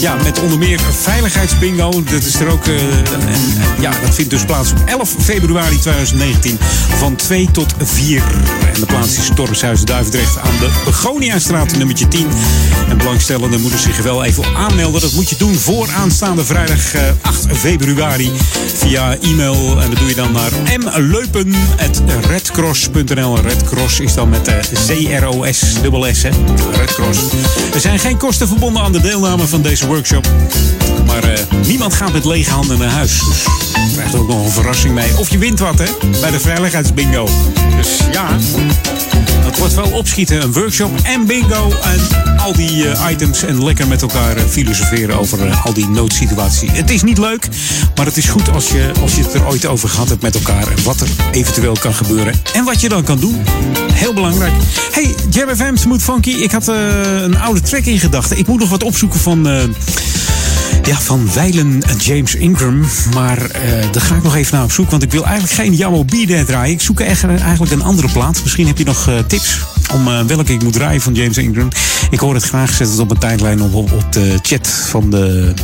[SPEAKER 4] ja, met onder meer veiligheidsbingo. Dat is er ook. Uh, en, ja, dat vindt dus plaats op 11 februari 2019 van 2 tot 4. En de plaats is Dorpshuis Duivendrecht aan de Begoniastraat nummertje 10. En belangstellenden moeten zich wel even aanmelden. Dat moet je doen voor aanstaande vrijdag uh, 8 februari via e-mail. En dat doe je dan naar mleupen.redcross.nl. Redcross is dan met de C-R-O-S, dubbel S, hè? Redcross. Er zijn geen kosten verbonden aan de deelname van deze workshop. Maar uh, niemand gaat met lege handen naar huis. Dus je krijgt ook nog een verrassing mee. Of je wint wat, hè? Bij de veiligheidsbingo. Dus ja, dat wordt wel opschieten. Een workshop en bingo. En al die uh, items. En lekker met elkaar uh, filosoferen over al die noodsituaties. Het is niet leuk, maar het is goed als je, als je het er ooit over gehad hebt met elkaar. Wat er eventueel kan gebeuren. En wat je dan kan doen. Heel belangrijk. Hey, Jam FM, Smooth Funky. Ik had een oude track in gedachten. Ik moet nog wat opzoeken van... Ja, van Weilen James Ingram. Maar uh, daar ga ik nog even naar op zoek. Want ik wil eigenlijk geen Jammo B draaien. Ik zoek eigenlijk een andere plaat. Misschien heb je nog tips om uh, welke ik moet draaien van James Ingram. Ik hoor het graag. Zet het op mijn tijdlijn op, op, op de chat van de,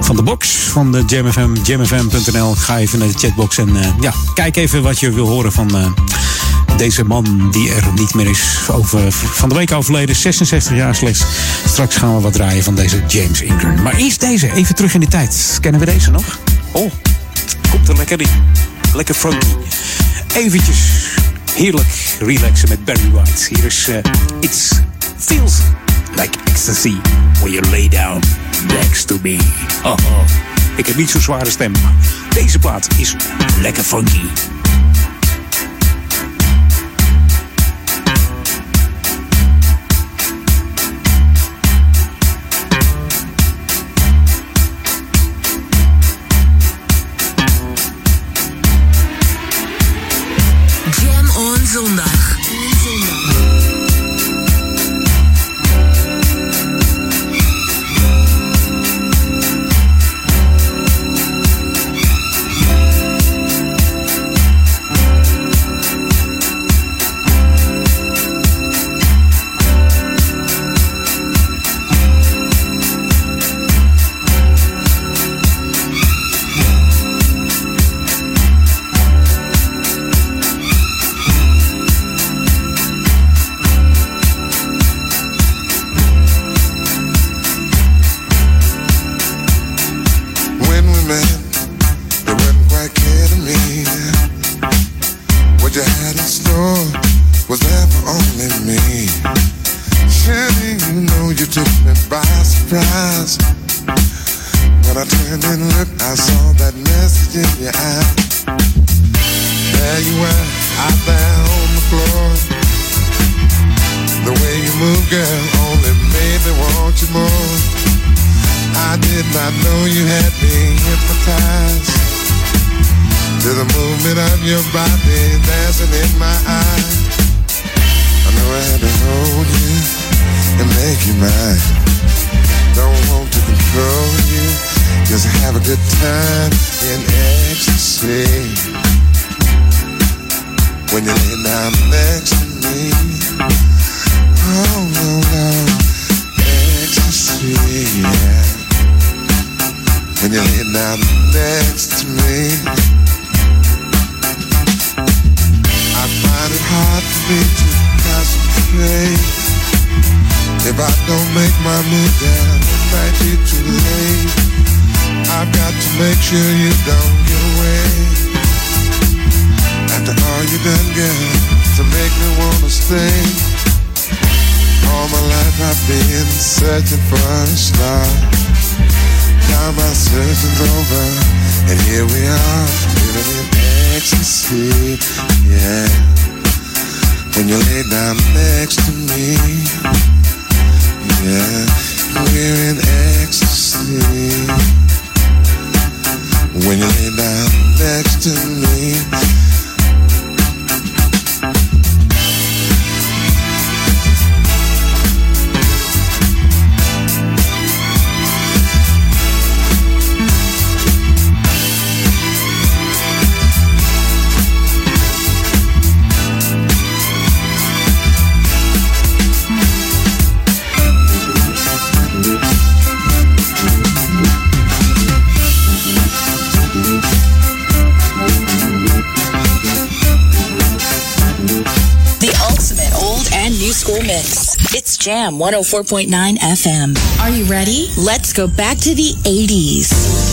[SPEAKER 4] van de box van de JamFM. JamFM.nl. Ga even naar de chatbox en ja, kijk even wat je wil horen van deze man die er niet meer is. Over, van de week overleden, 66 jaar slechts. Straks gaan we wat draaien van deze James Ingram. Maar eerst deze, even terug in de tijd. Kennen we deze nog? Oh, komt er lekker in. Lekker funky. Eventjes heerlijk relaxen met Barry White. Hier is uh, It's Feels Like Ecstasy When you lay down next to me. Oh, oh. Ik heb niet zo'n zware stem, deze plaat is lekker funky.
[SPEAKER 5] Zondag.
[SPEAKER 9] 104.9 FM. Are you ready? Let's go back to the 80s.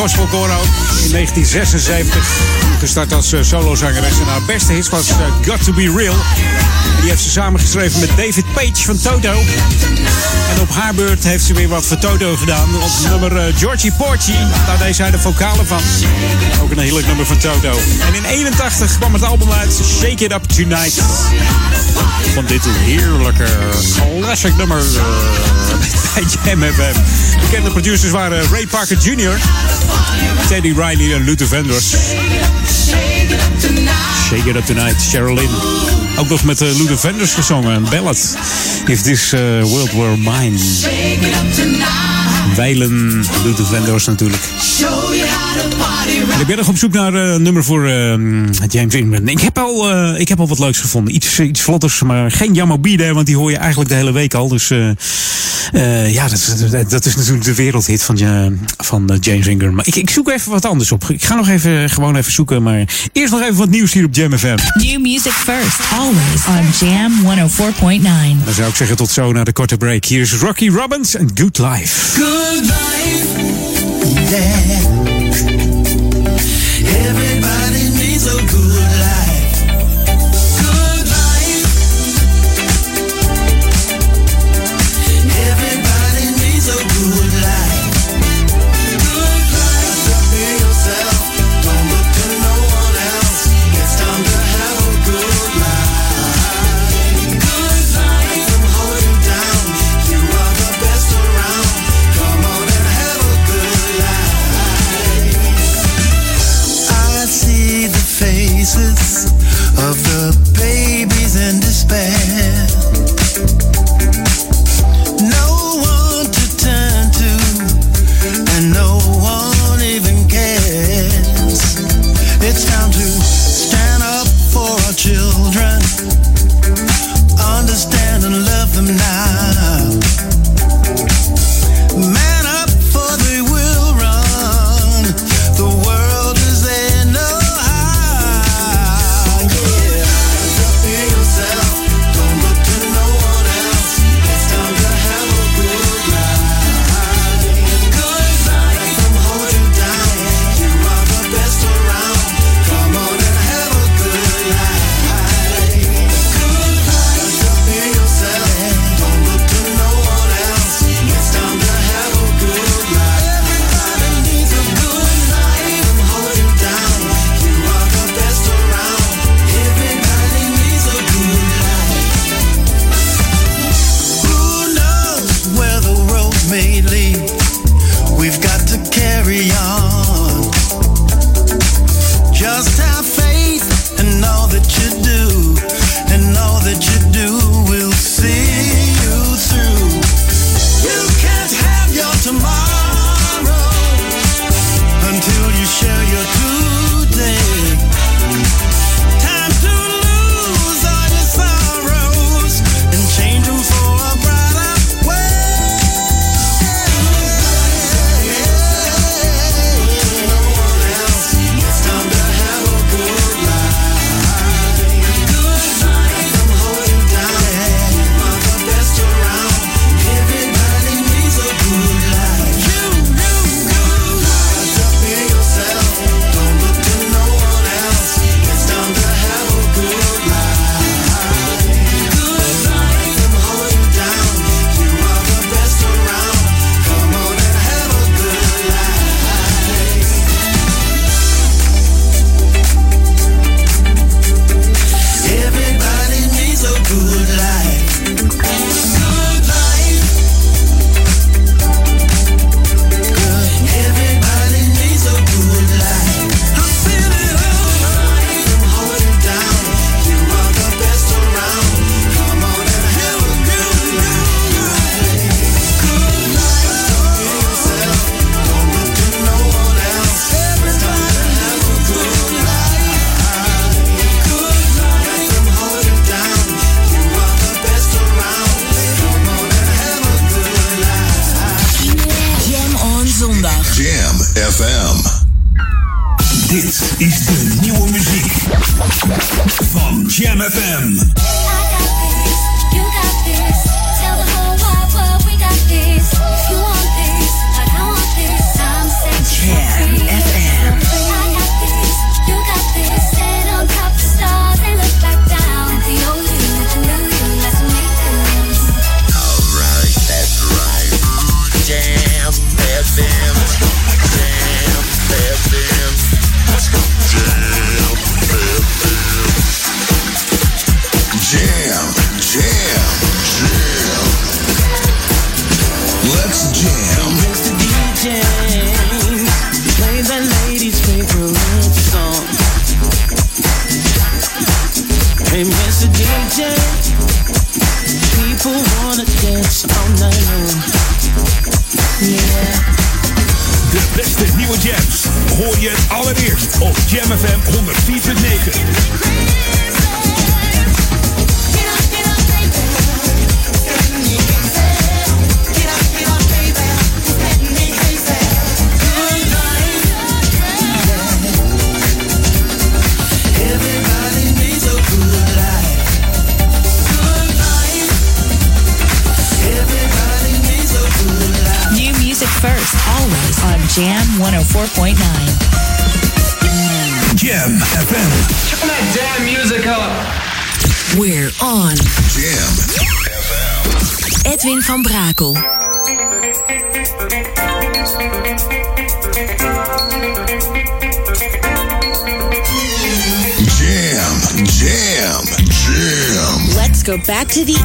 [SPEAKER 4] Gospelcore ook in 1976. Gestart als eh, solozangeres. En haar beste hit was eh, Got To Be Real. Die heeft ze samengeschreven met David Page van Toto. En op haar beurt heeft ze weer wat voor Toto gedaan. Op nummer eh, Georgie Porgy. Daar deed zij de vocalen van. Ook een heerlijk nummer van Toto. En in 81 kwam het album uit Shake It Up Tonight. Van dit heerlijke classic nummer eh, bij Jam FM. Bekende producers waren Ray Parker Jr., Teddy Riley en Luther Vandross. Shake It Up Tonight, Cheryl Lynn. Ook nog met uh, Luther Vandross gezongen, een ballad. If This uh, World Were Mine. Wijlen, Luther Vandross natuurlijk. En ik ben nog op zoek naar eh, een nummer voor eh, James Ingram. Ik heb, al, eh, ik heb al wat leuks gevonden. Iets, iets vlotters, maar geen Jamobide, want die hoor je eigenlijk de hele week al. Dus eh, eh, ja, dat, dat, dat is natuurlijk de wereldhit van, van James Ingram. Maar ik, ik zoek even wat anders op. Ik ga nog even, gewoon even zoeken, maar eerst nog even wat nieuws hier op Jam FM.
[SPEAKER 6] New music first, always on Jam 104.9.
[SPEAKER 4] Dan zou ik zeggen tot zo na de korte break. Hier is Rocky Robbins en Good Life.
[SPEAKER 12] Good life, yeah. Everybody needs a good
[SPEAKER 22] back to the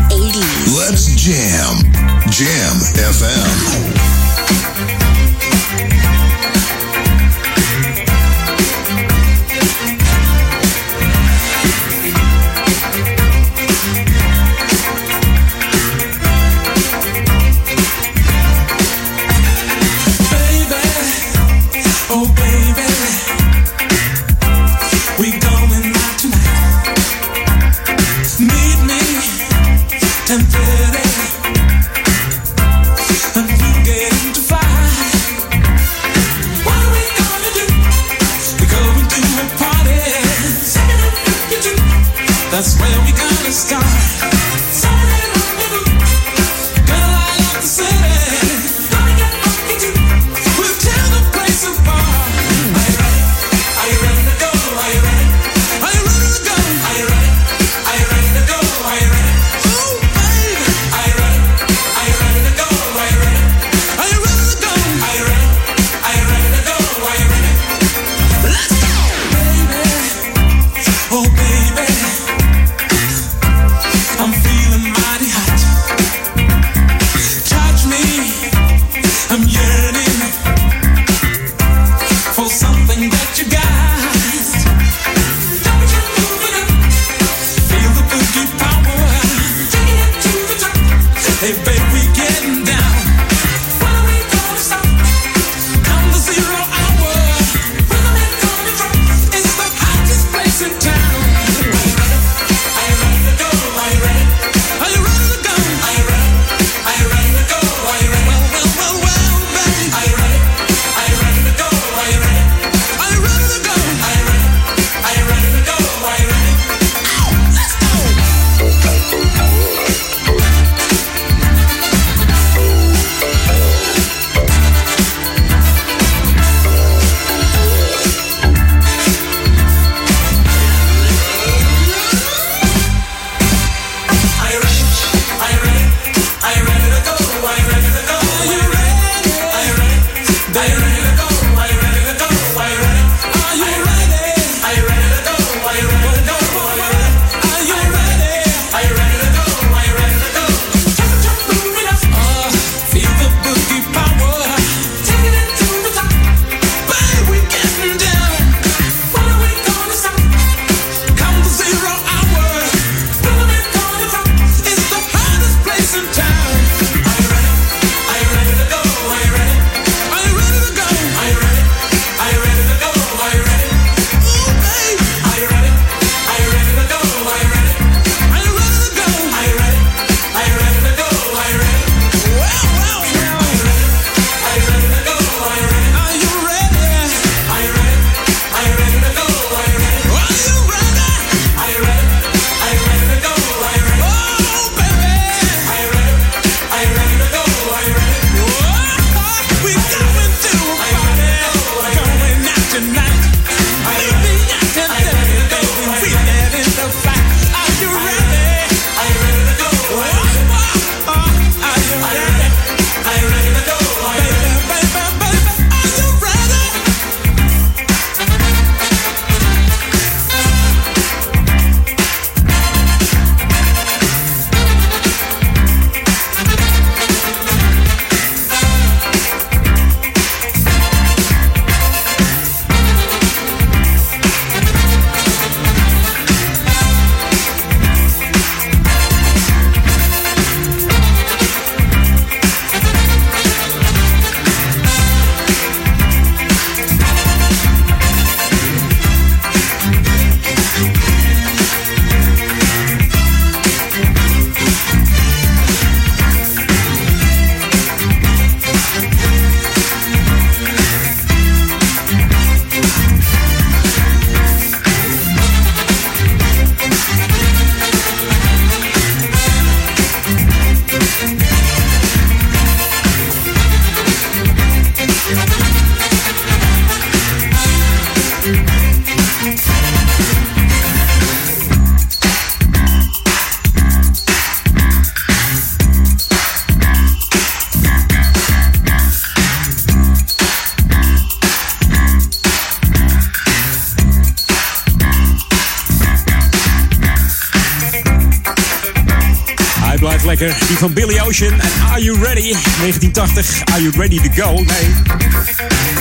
[SPEAKER 4] Die van Billy Ocean en Are You Ready? 1980, Are You Ready to Go? Nee,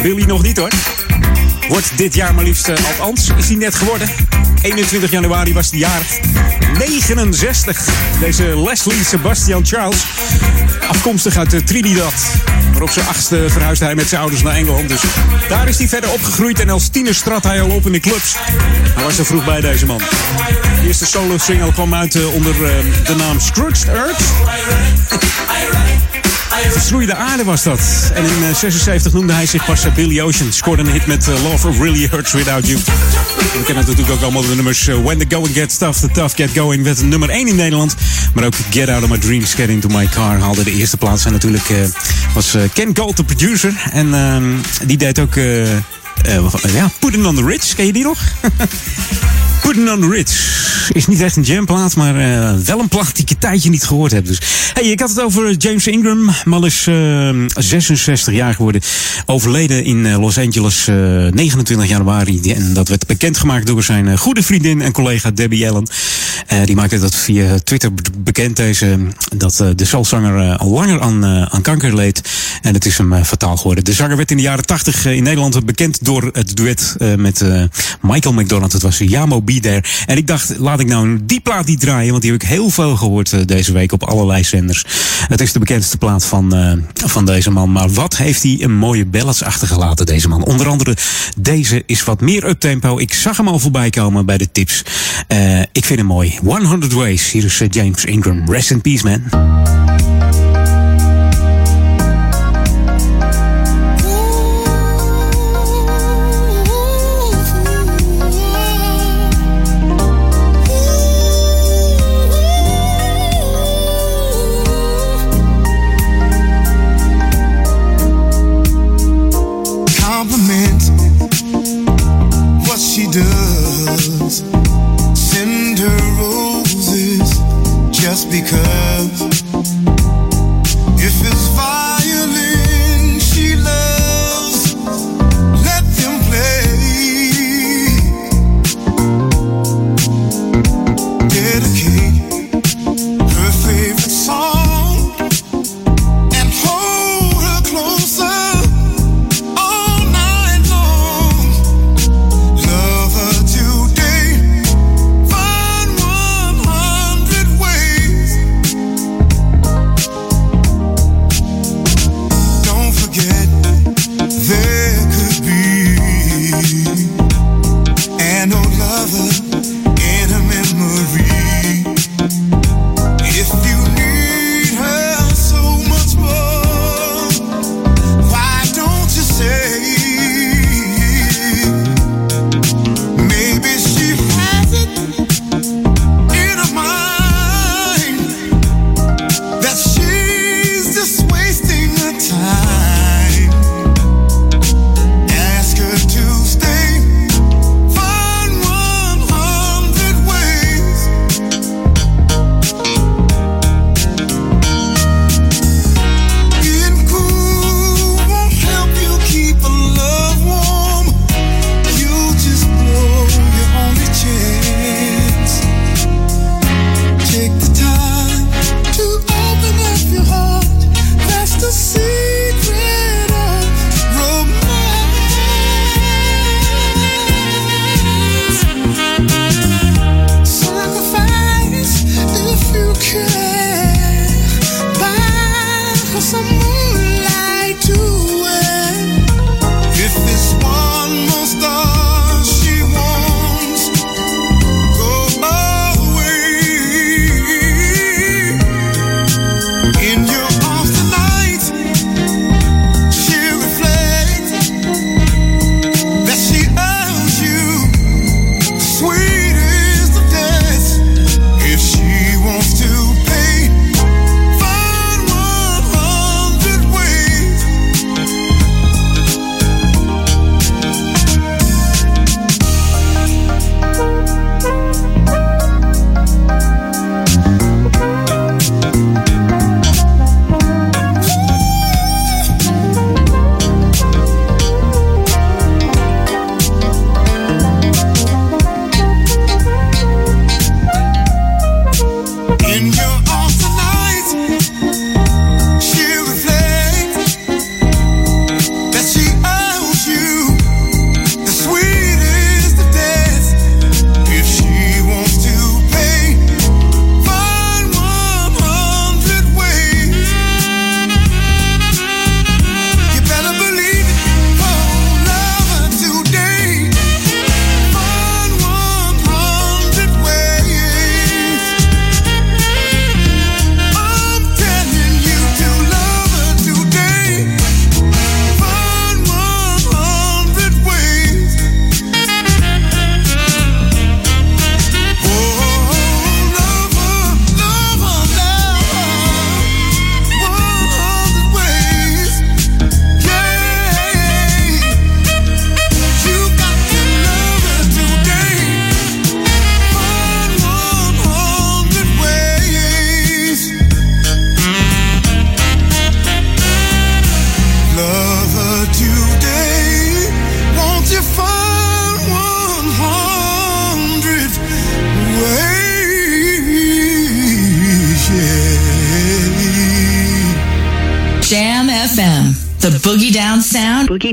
[SPEAKER 4] Billy nog niet hoor. Wordt dit jaar maar liefst, uh, is hij net geworden. 21 januari was hij jarig. 69. Deze Leslie Sebastian Charles. Afkomstig uit uh, Trinidad. Op zijn achtste verhuisde hij met zijn ouders naar Engeland. Dus daar is hij verder opgegroeid. En als tiener trad hij al op in de clubs. Hij was er vroeg bij deze man. De eerste solo single kwam uit uh, onder de naam Scrooged Earth. Verschroeide aarde was dat. En in uh, 76 noemde hij zich pas Billy Ocean. Scoorde een hit met uh, Love Really Hurts Without You. We kennen natuurlijk ook allemaal de nummers uh, When the Going Gets Tough, The Tough Get Going werd nummer 1 in Nederland. Maar ook Get Out of My Dreams, Get Into My Car haalde de eerste plaats. En natuurlijk was Ken Gold de producer. En ehm, die deed ook ja, Putting on the Ridge. Ken je die nog? [laughs] Putting is niet echt een jamplaat, maar uh, wel een plaat die ik een tijdje niet gehoord heb. Dus hey, ik had het over James Ingram. Man is uh, 66 jaar geworden. Overleden in uh, Los Angeles 29 januari. En dat werd bekendgemaakt door zijn goede vriendin en collega Debbie Allen. die maakte dat via Twitter bekend. Deze, dat de soulzanger al langer aan, aan kanker leed. En het is hem fataal geworden. De zanger werd in de jaren 80 in Nederland bekend door het duet met Michael McDonald. Het was Yamo Be En ik dacht, laat ik nou die plaat niet draaien, want die heb ik heel veel gehoord uh, deze week op allerlei zenders. Het is de bekendste plaat van, uh, van deze man. Maar wat heeft hij een mooie ballads achtergelaten, deze man. Onder andere deze is wat meer uptempo. Ik zag hem al voorbij komen bij de tips. Uh, ik vind hem mooi. 100 Ways. Hier is James Ingram. Rest in peace, man.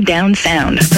[SPEAKER 6] down sound.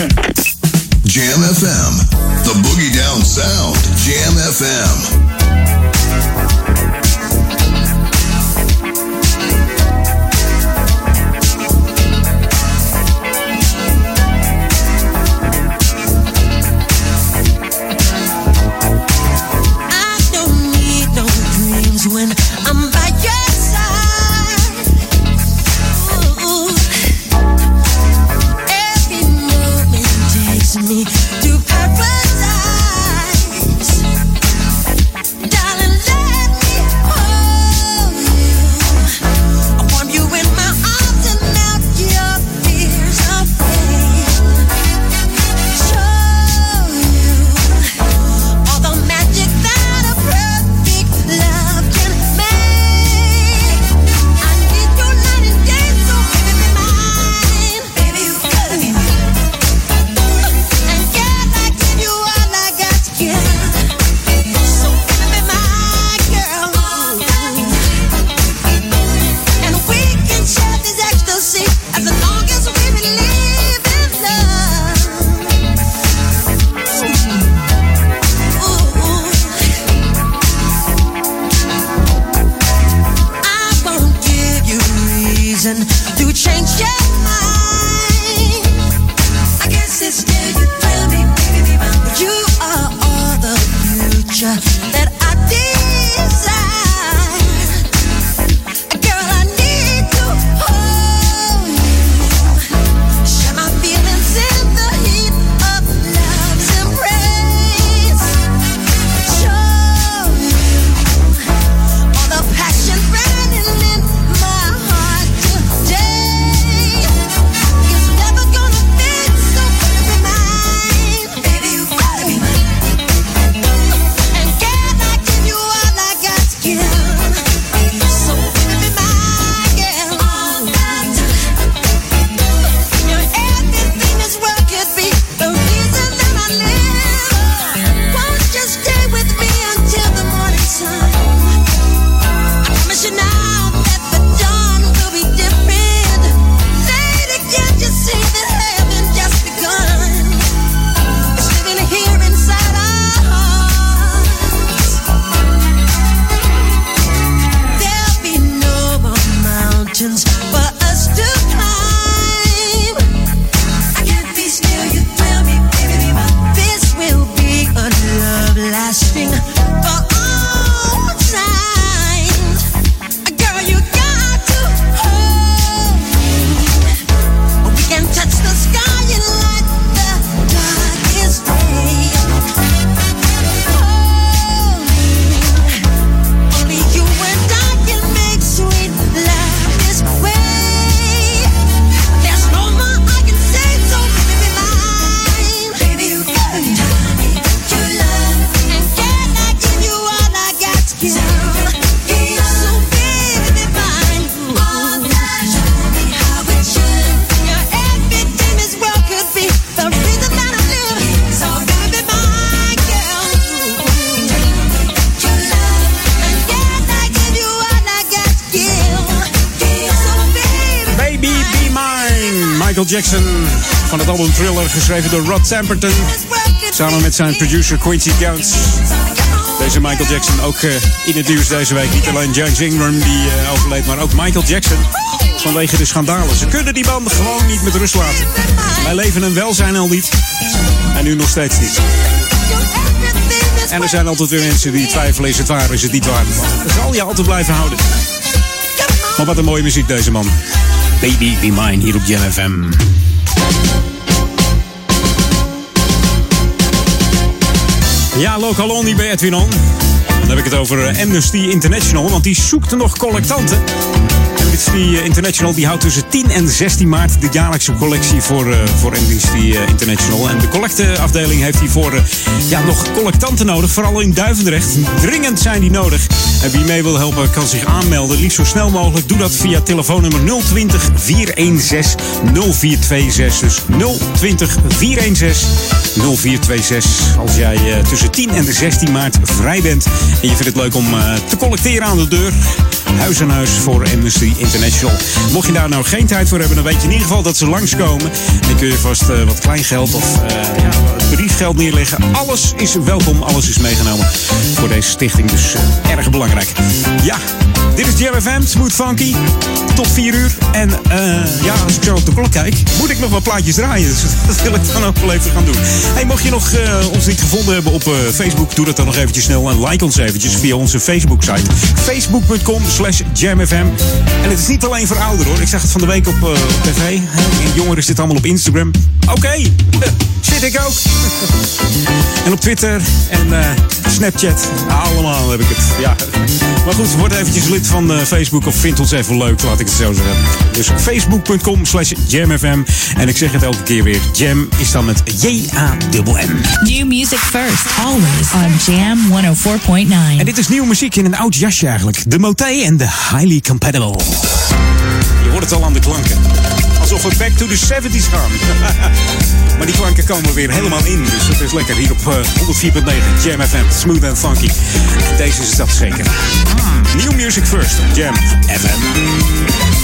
[SPEAKER 4] geschreven door Rod Temperton. Samen met zijn producer Quincy Jones. Deze Michael Jackson ook eh, in het duur deze week. Niet alleen James Ingram die eh, overleed, maar ook Michael Jackson. Vanwege de schandalen. Ze kunnen die banden gewoon niet met rust laten. Wij leven en welzijn al niet. En nu nog steeds niet. En er zijn altijd weer mensen die twijfelen: is het waar, is het niet waar? Dat zal je altijd blijven houden. Maar wat een mooie muziek deze man. Baby Be Mine hier op JFM. Ja, Localondi bij Edwin On. Dan heb ik het over eh, Amnesty International, want die zoekt nog collectanten. Amnesty eh, International die houdt tussen 10 en 16 maart de jaarlijkse collectie voor, eh, voor Amnesty International. En de collecteafdeling heeft hiervoor uh, ja, nog collectanten nodig, vooral in Duivendrecht. Dringend zijn die nodig. En wie mee wil helpen kan zich aanmelden. Liefst zo snel mogelijk. Doe dat via telefoonnummer 020 416 0426. Dus 020 416 0426. Als jij tussen 10 en de 16 maart vrij bent en je vindt het leuk om te collecteren aan de deur. Huis aan huis voor Amnesty International. Mocht je daar nou geen tijd voor hebben, dan weet je in ieder geval dat ze langskomen. En kun je vast uh, wat kleingeld of uh, ja, briefgeld neerleggen. Alles is welkom, alles is meegenomen voor deze stichting. Dus uh, erg belangrijk. Ja, dit is Jam FM, Smooth Funky. Tot 4 uur. En ja, als ik zo op de klok kijk, moet ik nog wat plaatjes draaien. [laughs] Dus dat wil ik dan ook wel even gaan doen. Hey, mocht je nog ons niet gevonden hebben op Facebook, doe dat dan nog eventjes snel. En like ons eventjes via onze Facebook-site. Facebook.com slash jamfm. En het is niet alleen voor ouderen hoor. Ik zag het van de week op, op tv. En jongeren zitten allemaal op Instagram. Oké, [laughs] zit ik ook. [laughs] en op Twitter en uh, Snapchat. Allemaal heb ik het. Ja. Maar goed, word eventjes lid van uh, Facebook of vind ons even leuk, laat ik het zo zeggen. Dus facebook.com slash jamfm. En ik zeg het elke keer weer. Jam is dan met J-A-M-M.
[SPEAKER 6] New music first, always on Jam 104.9.
[SPEAKER 4] En dit is nieuwe muziek in een oud jasje eigenlijk. De Moté en de Highly Compatible. Je hoort het al aan de klanken. Alsof we back to the 70s gaan. [laughs] maar die klanken komen weer helemaal in. Dus dat is lekker hier op uh, 104.9 Jam FM. Smooth and funky. Deze is dat zeker. Mm, new music first Jam FM.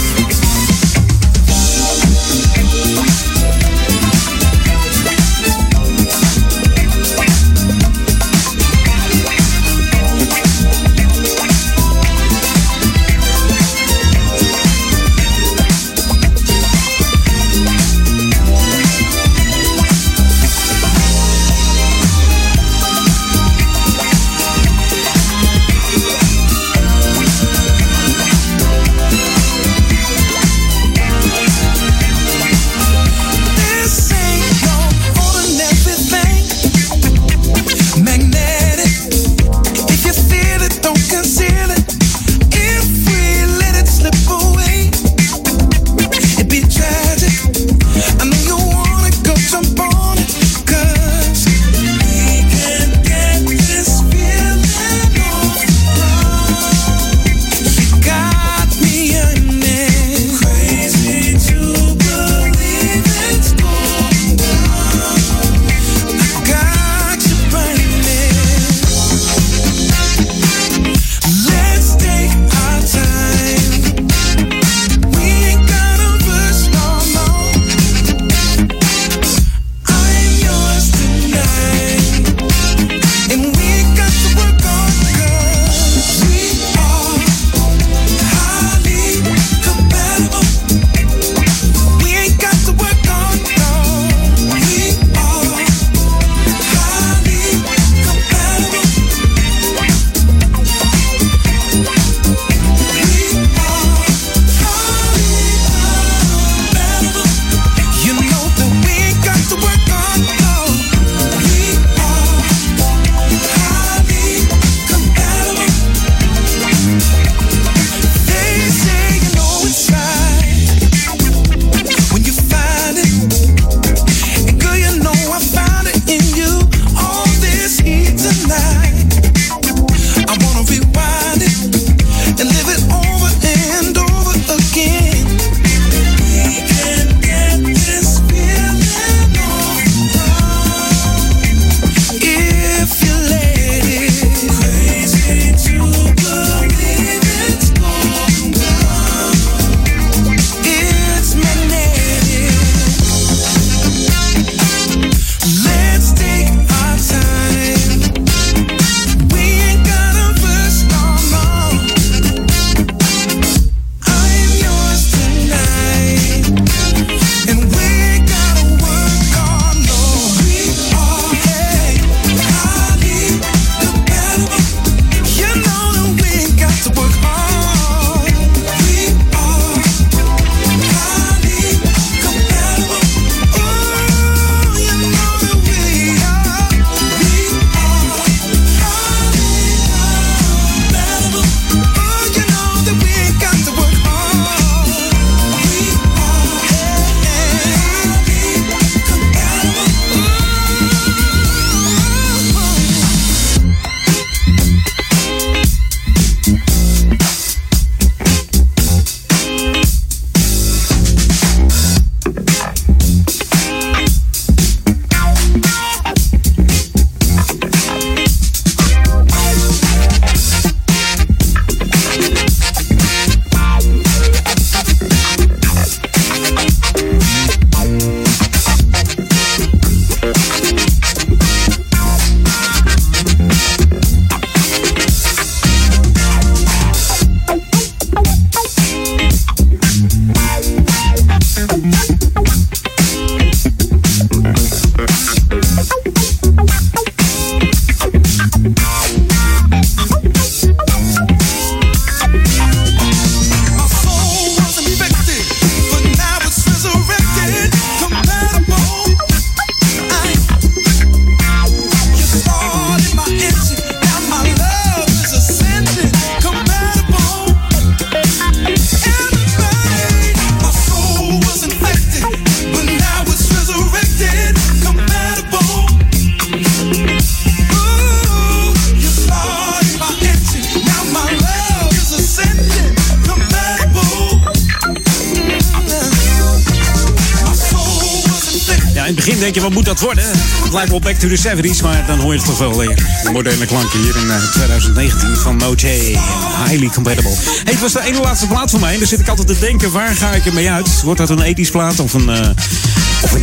[SPEAKER 4] To the 70s, maar dan hoor je het toch wel weer. De moderne klanken hier in eh, 2019 van Mojay. Highly compatible. Het was de ene laatste plaat van mij. En dan zit ik altijd te denken, waar ga ik ermee uit? Wordt dat een 80s plaat of een... eh,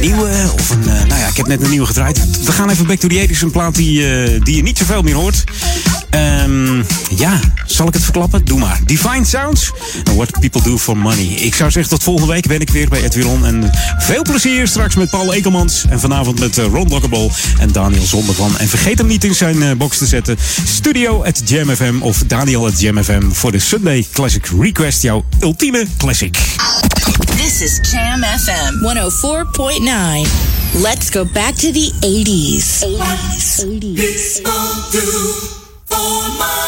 [SPEAKER 4] nieuwe, of een... eh, nou ja, ik heb net een nieuwe gedraaid. We gaan even back to the 80s, een plaat die, eh, die je niet zoveel meer hoort. Ja, zal ik het verklappen? Doe maar. Divine Sounds and What People Do For Money. Ik zou zeggen, tot volgende week ben ik weer bij Edwin Ron. En veel plezier straks met Paul Ekelmans. En vanavond met eh, Ron Lockable en Daniel Zondervan. En vergeet hem niet in zijn eh, box te zetten. Studio at Jam FM of Daniel at Jam FM voor de Sunday Classic Request. Jouw ultieme classic.
[SPEAKER 6] This is Jam FM 104.9. Let's go back to the 80s. 80s. 80s.
[SPEAKER 23] You're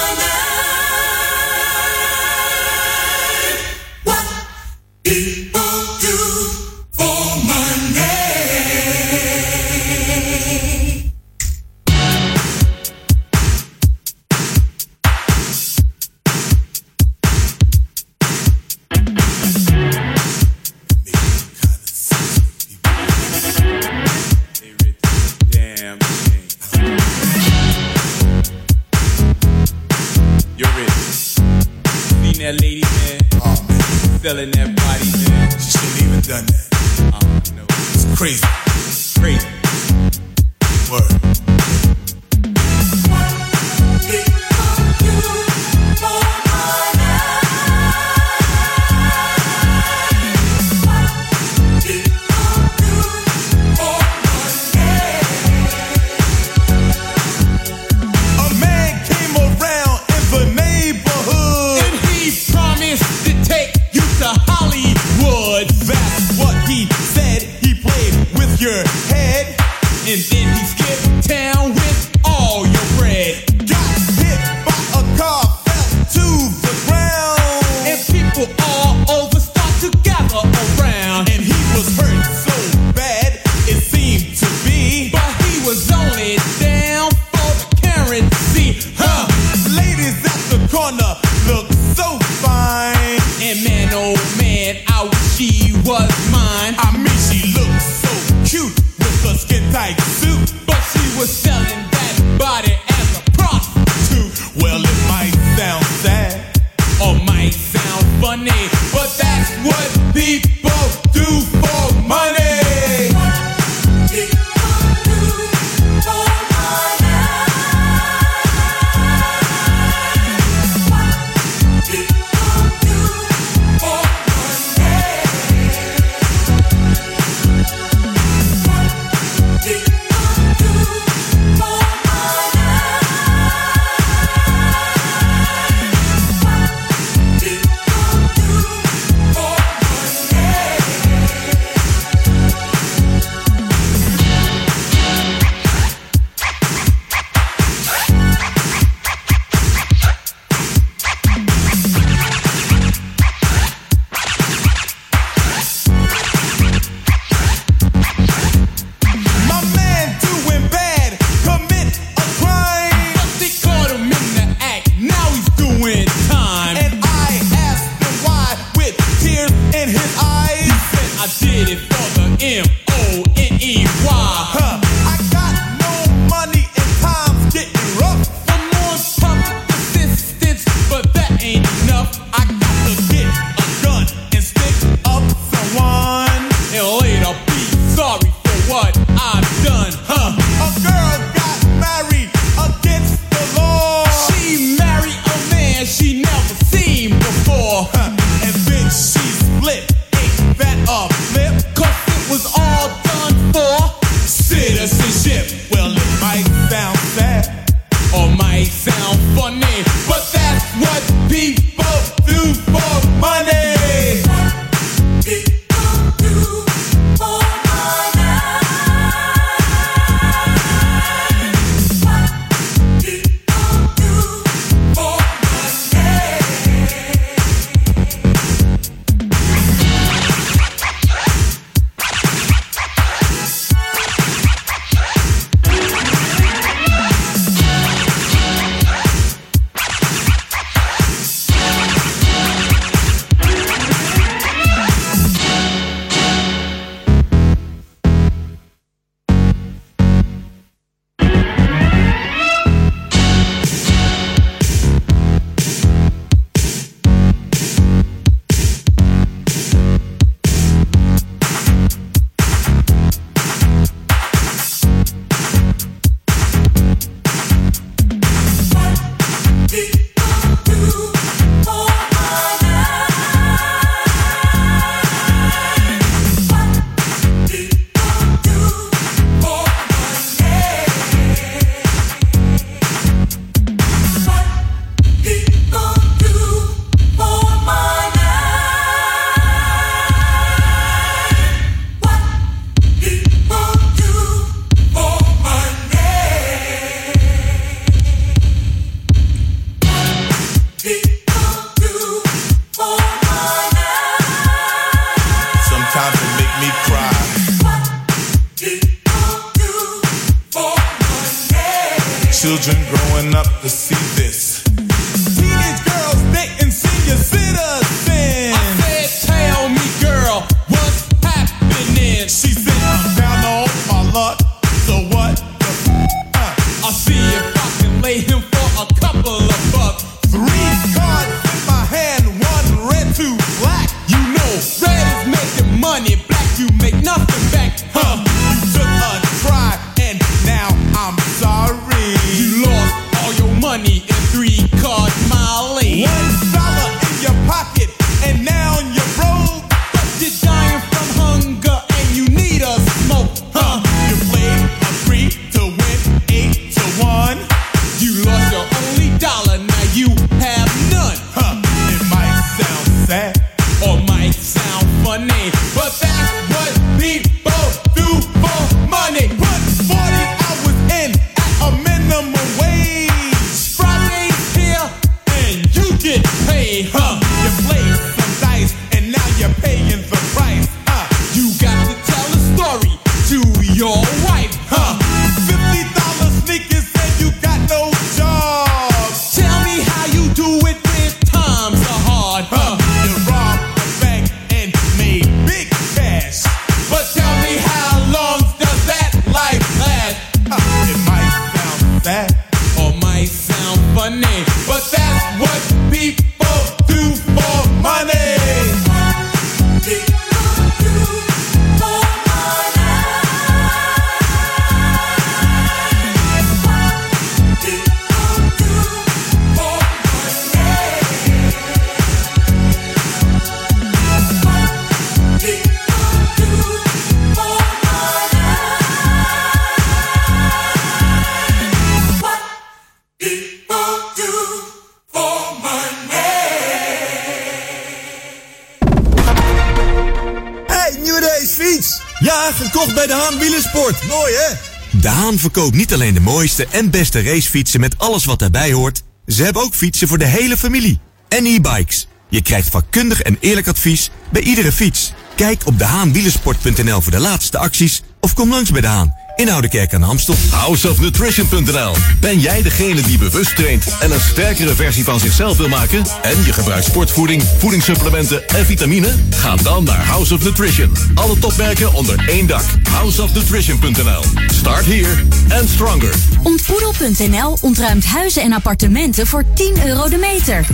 [SPEAKER 24] verkoopt niet alleen de mooiste en beste racefietsen met alles wat daarbij hoort. Ze hebben ook fietsen voor de hele familie. En e-bikes. Je krijgt vakkundig en eerlijk advies bij iedere fiets. Kijk op dehaanwielersport.nl voor de laatste acties of kom langs bij De Haan in Oudekerk aan de Amstel.
[SPEAKER 15] Houseofnutrition.nl. Ben jij degene die bewust traint en een sterkere versie van zichzelf wil maken? En je gebruikt sportvoeding, voedingssupplementen en vitamine? Ga dan naar House of Nutrition. Alle topmerken onder één dak. Houseofnutrition.nl. Start here and stronger.
[SPEAKER 16] Ontboedel.nl ontruimt huizen en appartementen voor 10 euro de meter.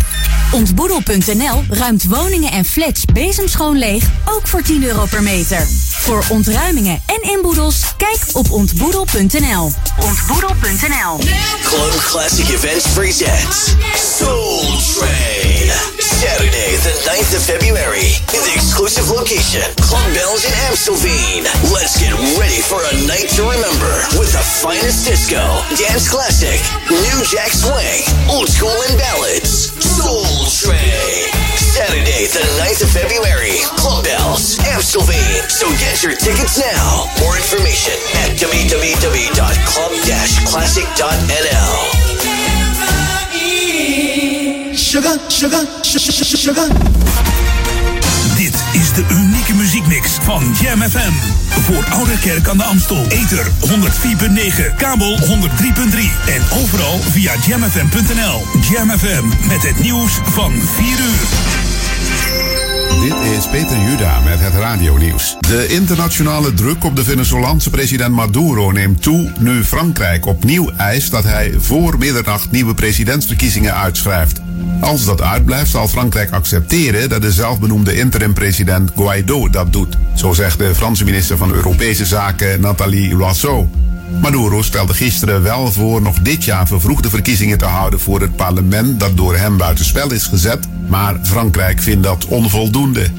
[SPEAKER 16] Ontboedel.nl ruimt woningen en flats bezemschoon leeg, ook voor 10 euro per meter. Voor ontruimingen en inboedels, kijk op ontboedel.nl. Ontboedel.nl
[SPEAKER 17] Club Classic Events presents Soul Train. Saturday, the 9th of February, in the exclusive location, Club Bells in Amstelveen. Let's get ready for a night to remember with the finest disco, dance classic, new jack swing, old school and ballads. Soul Train. Saturday, the 9th of February, Club Bells, Amstelveen. So get your tickets now. More information at www.club-classic.nl.
[SPEAKER 12] Sugar, sugar, sugar.
[SPEAKER 1] Dit is de unieke muziekmix van Jam FM. Voor Oude Kerk aan de Amstel. Ether 104.9, kabel 103.3 en overal via jamfm.nl. Jam FM met het nieuws van 4 uur.
[SPEAKER 19] Dit is Peter Juda met het radionieuws. De internationale druk op de Venezolaanse president Maduro neemt toe nu Frankrijk opnieuw eist dat hij voor middernacht nieuwe presidentsverkiezingen uitschrijft. Als dat uitblijft, zal Frankrijk accepteren dat de zelfbenoemde interim-president Guaido dat doet. Zo zegt de Franse minister van Europese Zaken Nathalie Loiseau. Maduro stelde gisteren wel voor nog dit jaar vervroegde verkiezingen te houden voor het parlement dat door hem buitenspel is gezet, maar Frankrijk vindt dat onvoldoende.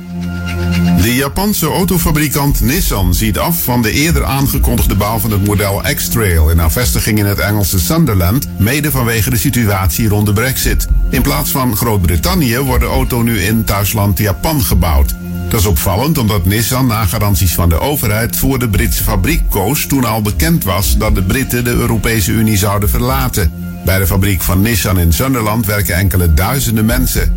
[SPEAKER 19] De Japanse autofabrikant Nissan ziet af van de eerder aangekondigde bouw van het model X-Trail in haar vestiging in het Engelse Sunderland, mede vanwege de situatie rond de Brexit. In plaats van Groot-Brittannië wordt de auto nu in thuisland Japan gebouwd. Dat is opvallend omdat Nissan na garanties van de overheid voor de Britse fabriek koos toen al bekend was dat de Britten de Europese Unie zouden verlaten. Bij de fabriek van Nissan in Sunderland werken enkele duizenden mensen.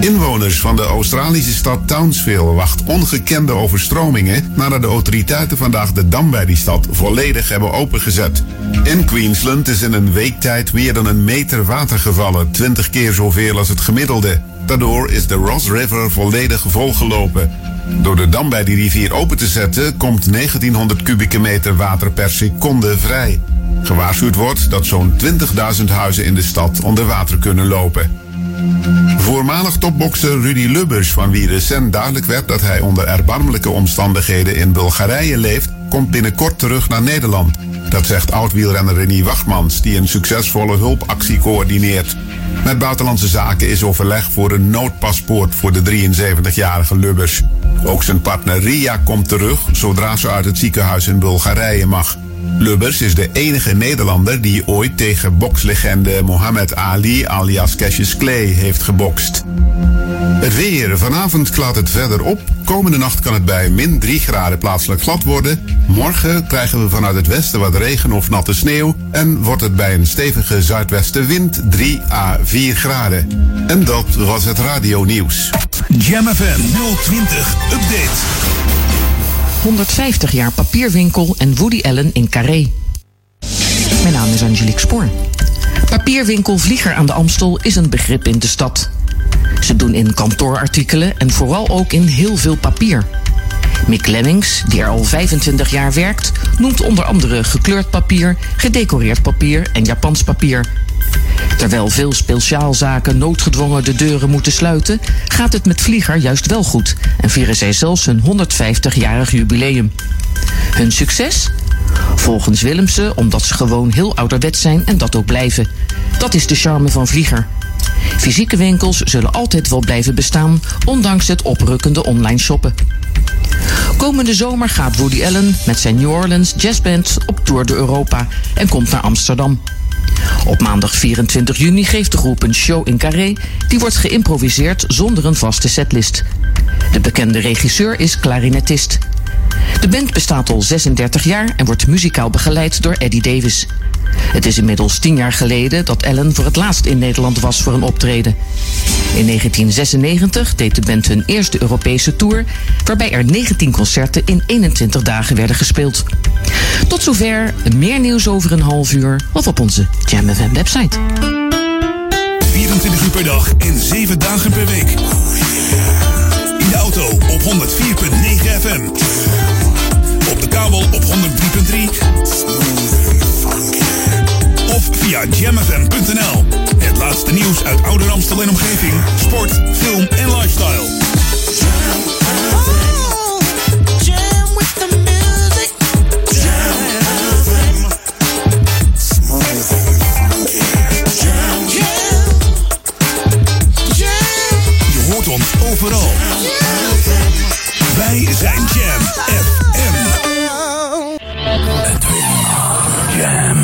[SPEAKER 19] Inwoners van de Australische stad Townsville wacht ongekende overstromingen nadat de autoriteiten vandaag de dam bij die stad volledig hebben opengezet. In Queensland is in een week tijd meer dan een meter water gevallen, 20 keer zoveel als het gemiddelde. Daardoor is de Ross River volledig volgelopen. Door de dam bij die rivier open te zetten komt 1900 kubieke meter water per seconde vrij. Gewaarschuwd wordt dat zo'n 20.000 huizen in de stad onder water kunnen lopen. Voormalig topbokser Rudy Lubbers, van wie recent duidelijk werd dat hij onder erbarmelijke omstandigheden in Bulgarije leeft, komt binnenkort terug naar Nederland. Dat zegt oud-wielrenner René Wachtmans, die een succesvolle hulpactie coördineert. Met Buitenlandse Zaken is overleg voor een noodpaspoort voor de 73-jarige Lubbers. Ook zijn partner Ria komt terug zodra ze uit het ziekenhuis in Bulgarije mag. Lubbers is de enige Nederlander die ooit tegen bokslegende Mohammed Ali alias Cassius Clay heeft gebokst. Het weer. Vanavond klaart het verder op. Komende nacht kan het bij min 3 graden plaatselijk glad worden. Morgen krijgen we vanuit het westen wat regen of natte sneeuw. En wordt het bij een stevige zuidwestenwind 3 à 4 graden. En dat was het radio nieuws.
[SPEAKER 1] Jam FM 020 Update.
[SPEAKER 25] 150 jaar papierwinkel en Woody Allen in Carré. Mijn naam is Angelique Spoor. Papierwinkel Vlieger aan de Amstel is een begrip in de stad. Ze doen in kantoorartikelen en vooral ook in heel veel papier. Mick Lemmings, die er al 25 jaar werkt, noemt onder andere gekleurd papier, gedecoreerd papier en Japans papier. Terwijl veel speciaalzaken noodgedwongen de deuren moeten sluiten, gaat het met Vlieger juist wel goed en vieren zij zelfs hun 150-jarig jubileum. Hun succes? Volgens Willemsen omdat ze gewoon heel ouderwets zijn en dat ook blijven. Dat is de charme van Vlieger. Fysieke winkels zullen altijd wel blijven bestaan, ondanks het oprukkende online shoppen. Komende zomer gaat Woody Allen met zijn New Orleans Jazzband op tour door Europa en komt naar Amsterdam. Op maandag 24 juni geeft de groep een show in Carré. Die wordt geïmproviseerd zonder een vaste setlist. De bekende regisseur is clarinetist. De band bestaat al 36 jaar en wordt muzikaal begeleid door Eddie Davis. Het is inmiddels 10 jaar geleden dat Allen voor het laatst in Nederland was voor een optreden. In 1996 deed de band hun eerste Europese tour, waarbij er 19 concerten in 21 dagen werden gespeeld. Tot zover, meer nieuws over een half uur of op onze Jam FM website.
[SPEAKER 1] 24 uur per dag en 7 dagen per week. In de auto op 104.9 FM. Op de kabel op 103.3 via jamfm.nl. Het laatste nieuws uit Ouder Amstel en omgeving. Sport, film en lifestyle. Je hoort ons overal. Wij zijn Jam FM. Jam.